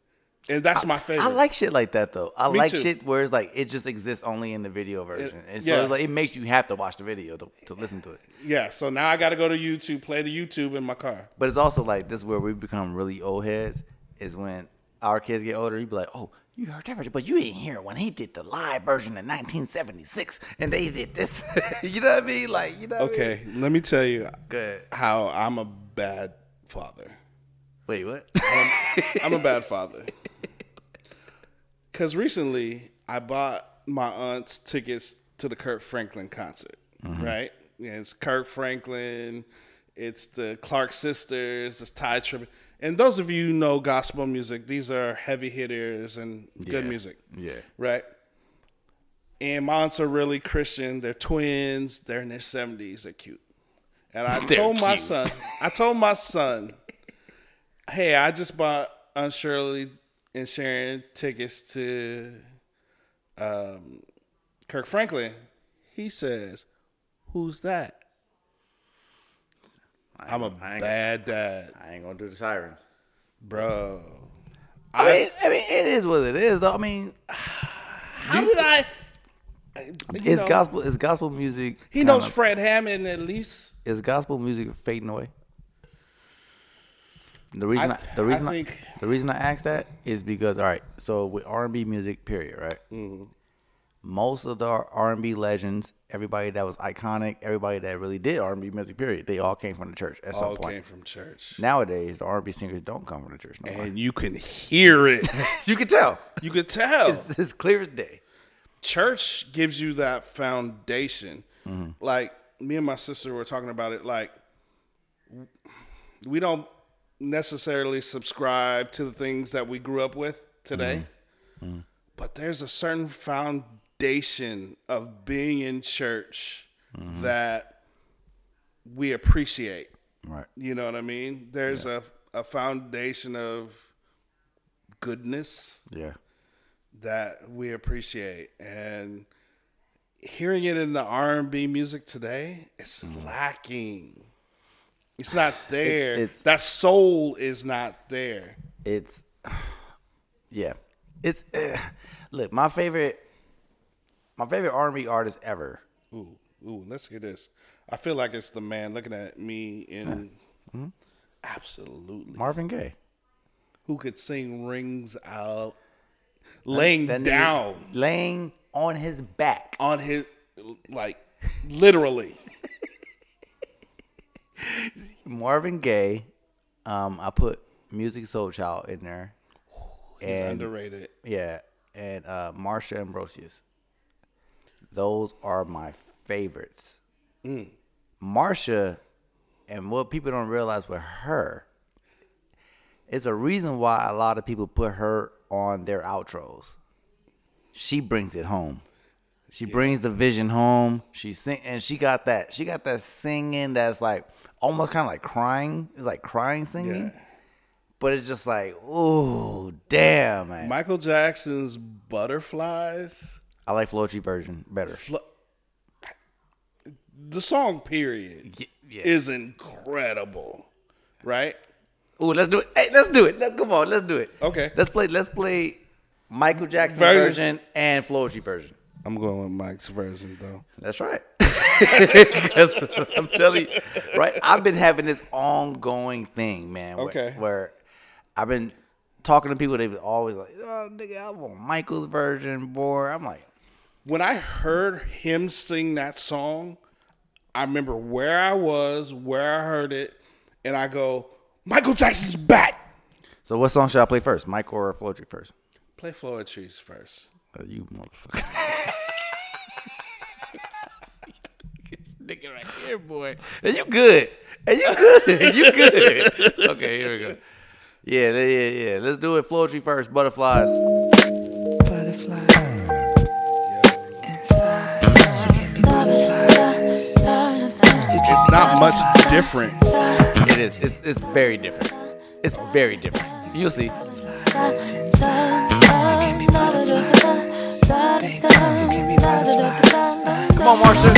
and that's my favorite. I like shit like that though. I Me like too. shit where it's like it just exists only in the video version, and so yeah. it's like it makes you have to watch the video to, to listen to it. Yeah, so now I got to go to YouTube, play the YouTube in my car. But it's also like this is where we become really old heads. Is when our kids get older, you be like, oh, you heard that version, but you didn't hear it when he did the live version in 1976, and they did this. you know what I mean? Like, you know. What I mean? Okay, let me tell you Good. how I'm a bad father. Wait, what? I'm, I'm a bad father. Because recently I bought my aunt's tickets to the Kirk Franklin concert, Mhm. right? Yeah, it's Kirk Franklin, it's the Clark sisters, it's Tye Tribbett. And those of you who know gospel music, these are heavy hitters and good Yeah. music. Yeah. Right? And my aunts are really Christian. They're twins. They're in their 70s. They're cute. And I told my cute. son, I told my son, hey, I just bought Aunt Shirley and Sharon tickets to um, Kirk Franklin. He says, who's that? I'm a I bad dad. I ain't gonna do the sirens, bro. I mean, I mean, it is what it is, though. I mean, How did I? know, gospel is gospel music? He knows kinda- Fred Hammond at least. Is gospel music fading away? The reason I- I, the reason I I the reason I ask that is because all right, so with R and B music, period, right? Mm-hmm. Most of the R and B legends, everybody that was iconic, everybody that really did R and B music, period, they all came from the church at All some point. came from church. Nowadays, the R and B singers don't come from the church no more. And you can hear it. you can tell. You can tell. It's, it's clear as day. Church gives you that foundation. Mm-hmm. Like me and my sister were talking about it. Like we don't necessarily subscribe to the things that we grew up with today, Mm-hmm. but there's a certain foundation of being in church Mm-hmm. that we appreciate. Right. You know what I mean? There's a a foundation of goodness Yeah. that we appreciate and hearing it in the R&B music today it's lacking it's not there Mm-hmm. it's- that soul is not there it's yeah it's eh. look my favorite my favorite r&b artist ever ooh ooh let's hear this i feel like it's the man looking at me in Mm-hmm. absolutely marvin gaye who could sing rings out laying That down laying on his back. On his, like, literally. Marvin Gaye. Um, I put Musiq Soulchild in there. He's underrated. Yeah, and uh, Marsha Ambrosius. Those are my favorites. Mm. Marsha, and what people don't realize with her, it's a reason why a lot of people put her on their outros. She brings it home. She brings the vision home. She sing and she got that. She got that singing that's like almost kind of like crying. It's like crying singing. But it's just like, oh damn, man. Michael Jackson's Butterflies. I like Floetry version better. Flo- the song period is incredible, right? Ooh, let's do it. Hey, let's do it. Let- Come on, let's do it. Okay. Let's play. Let's play Michael Jackson Version. version and Floetry version. I'm going with Mike's version though. That's right. I'm telling you, right? I've been having this ongoing thing, man. Where, Okay. Where I've been talking to people, they've always like, "Oh, nigga, I want Michael's version, boy." I'm like, When I heard him sing that song, I remember where I was, where I heard it, and I go, Michael Jackson's back. "So what song should I play first, Mike or Floetry first? Play Floetry's first. Oh, you motherfucker. nigga right here, boy. And you good. And you good. you good. Okay, here we go. Yeah, yeah, yeah. Let's do it. Floetry first. Butterflies. It's not much different. It is. It's it's very different. It's very different. You'll see. Come on, Marsha.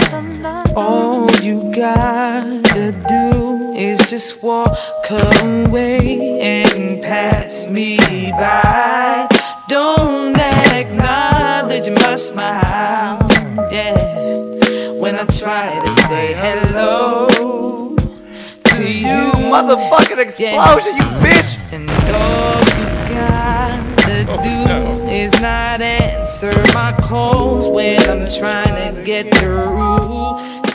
All you gotta do is just walk away and pass me by. Don't acknowledge my smile. Yeah, when I try to say hello to you, motherfucking explosion, you bitch. And all you gotta do is not answer my calls when I'm trying to get through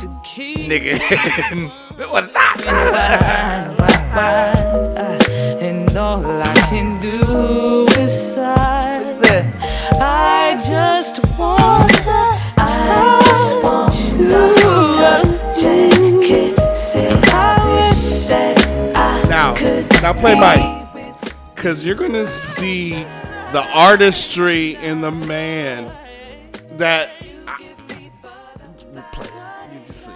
to keep Nigga. What's that? And all I can do is sigh. I just want the I just want to take it. Say I wish that I Now, could now play Mike, because you're gonna see the artistry in the man that. I, play. You just see.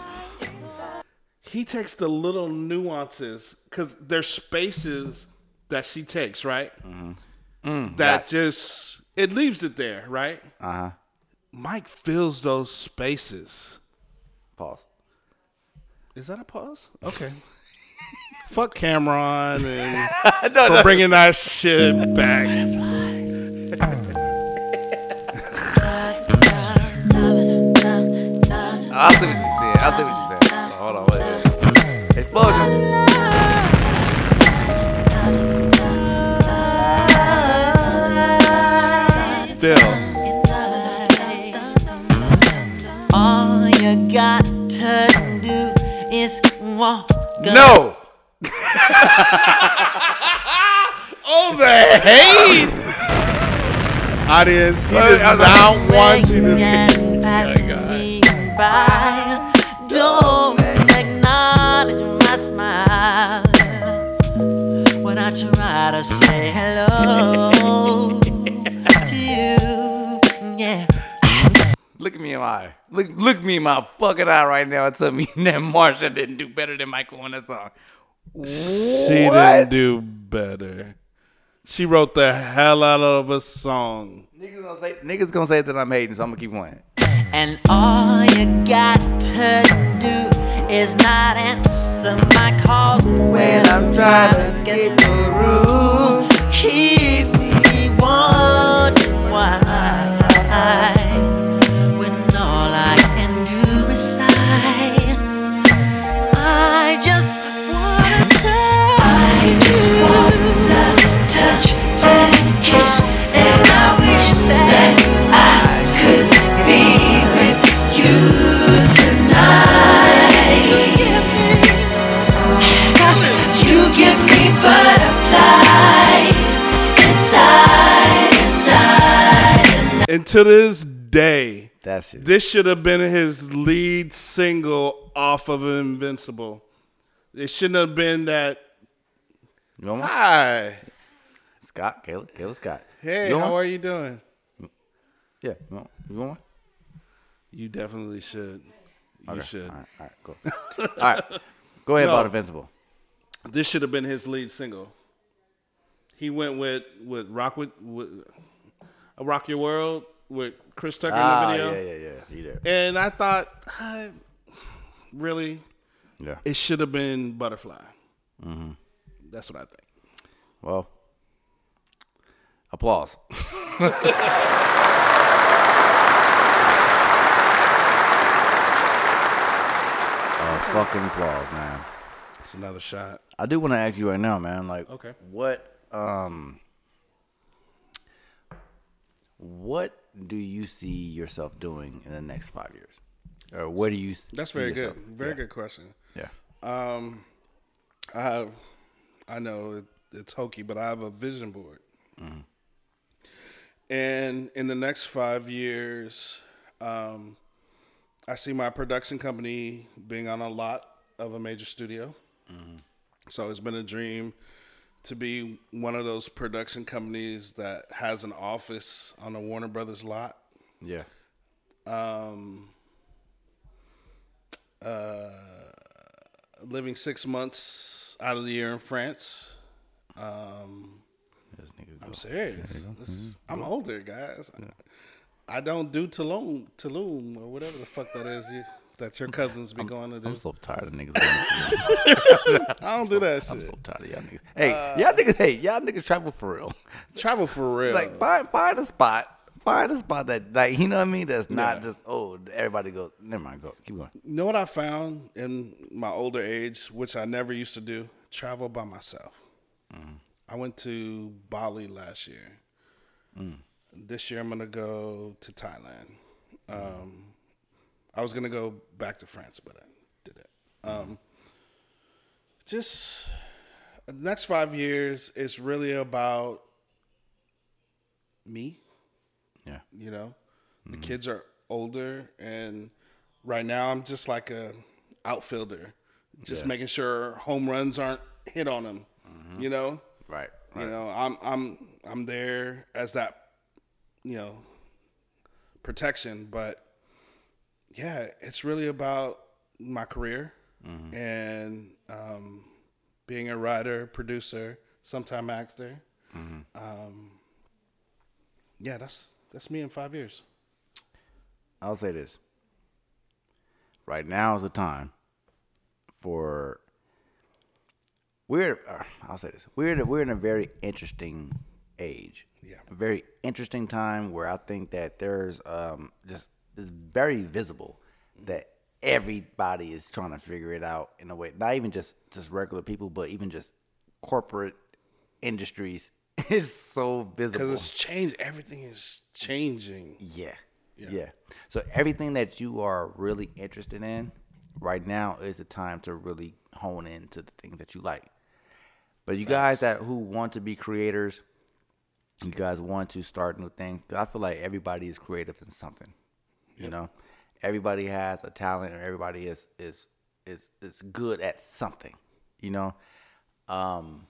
He takes the little nuances because there's spaces that she takes, right? Mm, that just it leaves it there, right? Uh huh. Mike fills those spaces. Pause. Is that a pause? Okay. Fuck Cameron and No, for no. bringing that shit back. I see what you said. I see what you said. Hold on, wait, wait. Explosions. Phil. All you got to do is walk. No. oh, the hate! Audience, he Wait, did I was not like- want you to And pass me oh by. Don't acknowledge my smile when I try to say hello to you. Yeah. Look at me in my eye. Look, look me in my fucking eye right now and tell me that Marsha didn't do better than Michael on that song. She What? didn't do better. She wrote the hell out of a song. Niggas gonna say niggas gonna say that I'm hating, so I'm gonna keep playing. And all you got to do is not answer my call when I'm trying to get through. Keep me wondering why. To this day, That shit. this should have been his lead single off of Invincible. It shouldn't have been that. You one? Hi, Scott, Caleb, Caleb Scott. hey, You want how one? are you doing? Yeah, you want, you want one? You definitely should. You Okay. should. All right, all right, cool. all right, go ahead No. about Invincible. This should have been his lead single. He went with with Rock with, with uh, Rock Your World with Chris Tucker Ah, in the video. yeah, yeah, yeah. You there? And I thought, I, really, Yeah. it should have been Butterfly. Mm-hmm. That's what I think. Well, applause. A fucking applause, man. It's another shot. I do want to ask you right now, man. Like, Okay. what, um, what do you see yourself doing in the next five years, or where do you? That's very yourself? good. Very Yeah. good question. Yeah. Um, I have, I know it, it's hokey, but I have a vision board. Mm-hmm. And in the next five years, um, I see my production company being on a lot of a major studio. Mm-hmm. So it's been a dream to be one of those production companies that has an office on the Warner Brothers lot. Yeah. Um, uh, living six months out of the year in France. Um, I'm serious. There you go. This- Mhm. I'm older, guys. I don't do Tulum, Tulum, or whatever the fuck that is. That your cousins be going to do. I'm so tired of niggas. I don't do that shit. I'm so tired of y'all niggas. Hey, Uh, y'all niggas. Hey, y'all niggas travel for real. Travel for real. Like find find a spot. Find a spot that like you know what I mean. That's not Yeah. just oh everybody goes. Never mind. Go keep going. You know what I found in my older age, which I never used to do? Travel by myself. I went to Bali last year. This year I'm gonna go to Thailand. Um, I was gonna go back to France, but I did it. Um, just the next five years is really about me. Yeah. You know, the kids are older, and right now I'm just like a outfielder, just Yeah. making sure home runs aren't hit on them. You know, Right. you know, I'm I'm I'm there as that, you know, protection. But yeah, it's really about my career and um, being a writer, producer, sometime actor. Um, yeah, that's that's me in five years. I'll say this. Right now is the time for we're. Uh, I'll say this. We're in a, we're in a very interesting age. Yeah. A very interesting time where I think that there's um just it's very visible that everybody is trying to figure it out in a way. Not even just just regular people, but even just corporate industries. It's so visible Because it's changed. Everything is changing. yeah. Yeah. yeah. So everything that you are really interested in right now is the time to really hone into the things that you like. But you guys that who want to be creators, you guys want to start new things. I feel like everybody is creative in something. You know, everybody has a talent, or everybody is is is is good at something. You know, um,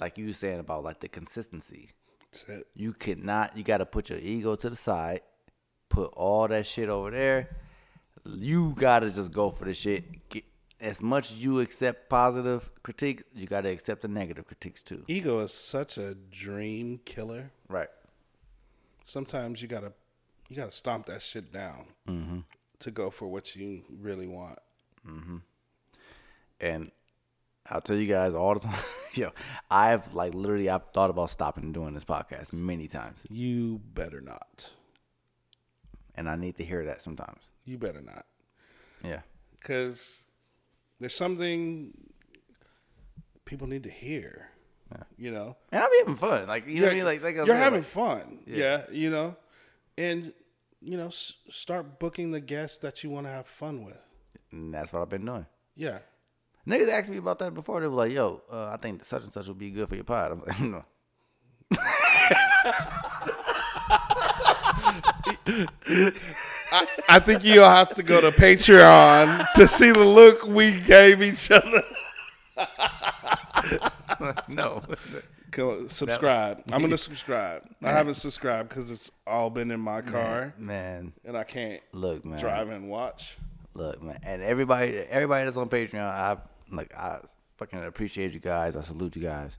like you were saying about like the consistency. That's it. You cannot. You got to put your ego to the side. Put all that shit over there. You gotta just go for the shit. Get, as much as you accept positive critiques, you gotta accept the negative critiques too. Ego is such a dream killer. Right. Sometimes you gotta you gotta stomp that shit down Mm-hmm. to go for what you really want. Mm-hmm. And I'll tell you guys all the time. Yo, I've like literally I've thought about stopping doing this podcast many times, You better not. and I need to hear that sometimes. You better not. Yeah. Because there's something people need to hear. You know, And I'm having fun. Like you know what I mean? Like, like you're having like- fun. Yeah. Yeah. you know, and you know, s- start booking the guests that you want to have fun with. And that's what I've been doing. Yeah, Niggas asked me about that before. They were like, "Yo, uh, I think such and such would be good for your pod." I'm like, "No." I, I think you'll have to go to Patreon to see the look we gave each other. no. Go, subscribe. I'm gonna subscribe. I haven't subscribed because it's all been in my car, man, and I can't look, man. drive and watch. Look, man, and everybody, everybody that's on Patreon, I like, I fucking appreciate you guys. I salute you guys.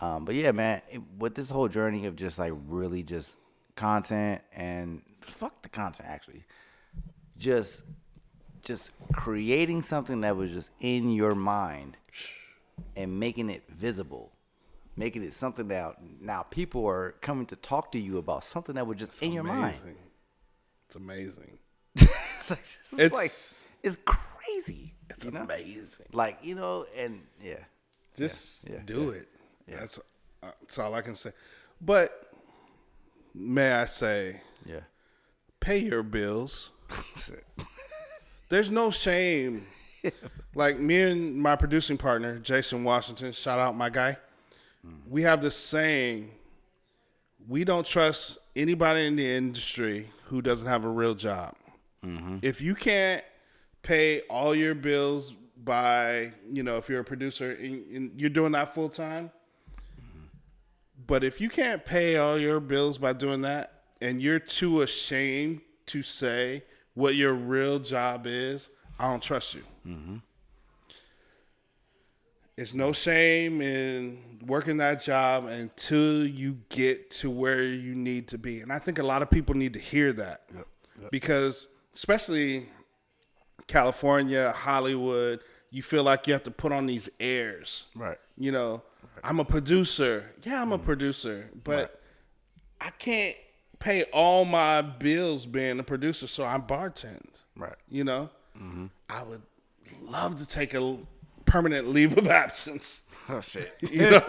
Um, but yeah, man, it, with this whole journey of just like really just content and fuck the content, actually, just just creating something that was just in your mind and making it visible, making it something that now people are coming to talk to you about something that was just in your mind. It's amazing. it's like, it's, It's- like it's crazy. It's you know? amazing. Like you know, and yeah, Just Yeah, yeah, do yeah. it. That's uh, that's all I can say. But may I say, yeah, pay your bills. There's no shame. Like me and my producing partner, Jason Washington, shout out my guy. We have this saying we don't trust anybody in the industry who doesn't have a real job. Mm-hmm. If you can't pay all your bills by, you know, if you're a producer and, and you're doing that full time, but if you can't pay all your bills by doing that and you're too ashamed to say what your real job is, I don't trust you. Mm-hmm. It's no shame in working that job until you get to where you need to be. And I think a lot of people need to hear that because, especially California, Hollywood, you feel like you have to put on these airs. Right. You know, I'm a producer. Yeah, I'm a mm. producer, but I can't pay all my bills being a producer, so I bartend. Right. You know, mm-hmm. I would love to take a permanent leave of absence. Oh shit. You know?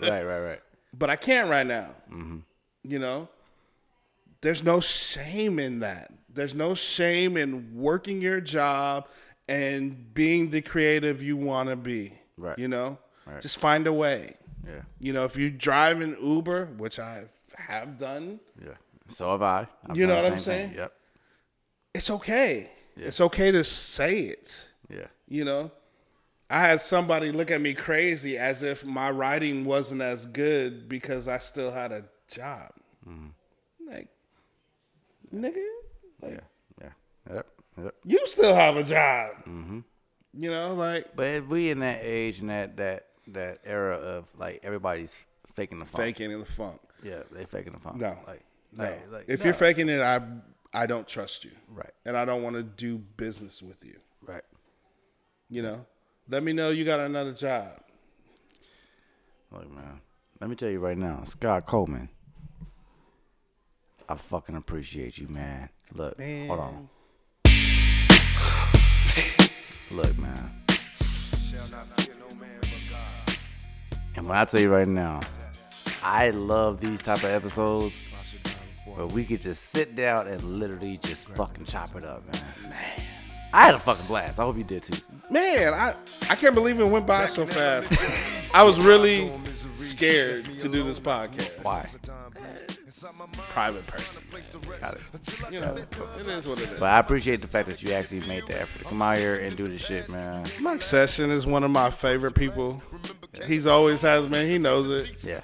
right, right, right. But I can't right now. Mm-hmm. You know, there's no shame in that. There's no shame in working your job and being the creative you want to be. Right. You know, Right. just find a way. Yeah. You know, if you drive an Uber, which I have done, Yeah. So have I. I've You know what I'm same thing. saying? Yep. it's okay. Yeah. It's okay to say it. Yeah. You know, I had somebody look at me crazy as if my writing wasn't as good because I still had a job. Like, nigga, like, Yeah. Yeah. Yep. Yep. you still have a job. Mm-hmm. You know, like But if we in that age and that that that era of like everybody's faking the funk. faking in the funk. Yeah, they faking the funk. No, Like, no. like, like, if no. you're faking it, I I don't trust you. Right. And I don't want to do business with you. Right. You know, let me know you got another job. Look, man. Let me tell you right now, Scott Coleman. I fucking appreciate you, man. Look, hold on. Look, man. And when I tell you right now, I love these type of episodes where we could just sit down and literally just fucking chop it up, man. Man. I had a fucking blast. I hope you did too. Man, I I can't believe it went by so fast. I was really scared to do this podcast. Why? Private person. Got it. You know, it is what it is. But I appreciate the fact that you actually made the effort to come out here and do this shit, man. Mike Session is one of my favorite people. He's always has been. He knows it. Yeah.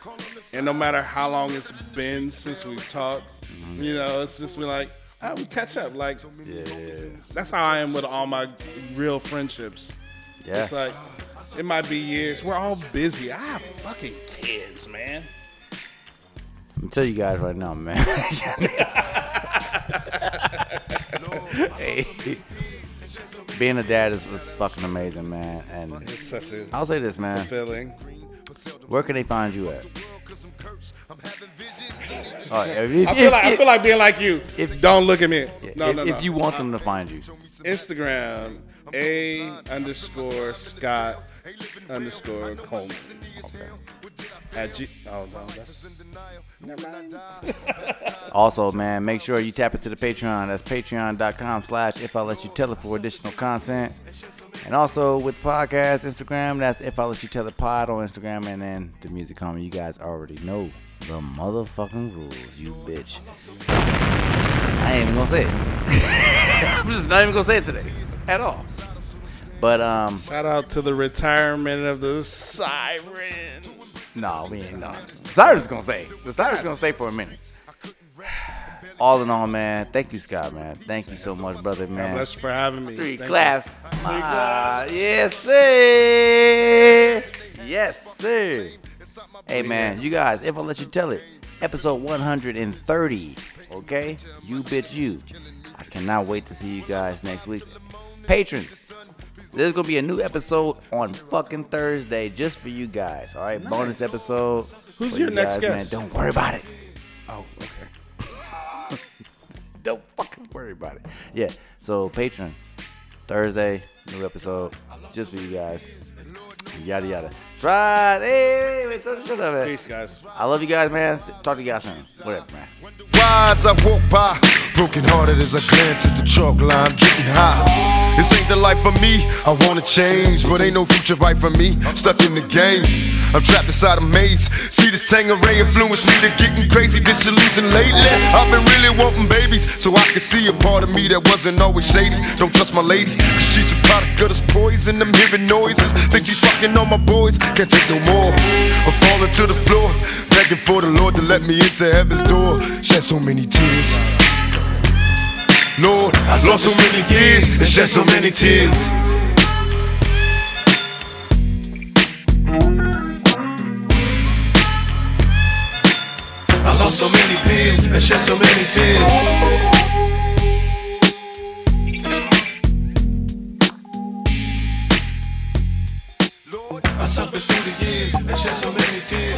And no matter how long it's been since we've talked, mm-hmm. you know, it's just been like, oh, we catch up. Like, Yeah. that's how I am with all my real friendships. Yeah. It's like, it might be years. We're all busy. I have fucking kids, man. I'm tell you guys right now, man. hey, being a dad is, is fucking amazing, man. And It's such a I'll say this, man. fulfilling. Where can they find you at? If you- I feel like I feel like being like you. if- Don't look at me. No, if, no, no. if you want them to find you, Instagram a underscore Scott underscore Coleman. At G. Oh no, that's. Never mind. also, man, make sure you tap into the Patreon. That's patreon.com slash if I let you tell it for additional content. And also with podcast, Instagram, that's if I let you tell it pod on Instagram. And then the music comment, you guys already know the motherfucking rules, you bitch. I ain't even gonna say it. I'm just not even gonna say it today at all. But um, Shout out to the retirement of the siren. no, we ain't done. The siren's gonna stay. The siren's gonna stay for a minute. All in all, man, thank you, Scott, man. Thank you so much, brother, man. God bless you for having me. Three Thank claps. Ah, claps. yes, sir. Yes, sir. Hey, man, you guys, if I let you tell it, episode 130. Okay, you bitch, you. I cannot wait to see you guys next week. Patrons, there's gonna be a new episode on fucking Thursday just for you guys. All right, bonus episode. Who's your you next guys, guest? Man. Don't worry about it. Oh, okay. Don't fucking worry about it. Yeah. So Patreon, Thursday, new episode, just for you guys. Yada yada. Try. Hey, wait, wait, shut shut up, man. Peace, guys. I love you guys, man. Talk to you guys soon. Whatever, man. Rise, I walk by, broken hearted as I glance at the chalk line, getting high. This ain't the life for me. I wanna change, but ain't no future right for me. Stuck in the game, I'm trapped inside a maze. See this Tanqueray influence me to getting crazy, disillusioned lately. I've been really wanting babies, so I can see a part of me that wasn't always shady. Don't trust my lady, cause she's a product of this poison. I'm hearing noises, think she's fucking on my boys. Can't take no more. I'm falling to the floor, begging for the Lord to let me into heaven's door. Shed so many tears. Lord, I lost so many years and shed so many tears. I lost so many peers and shed so many tears. So many tears.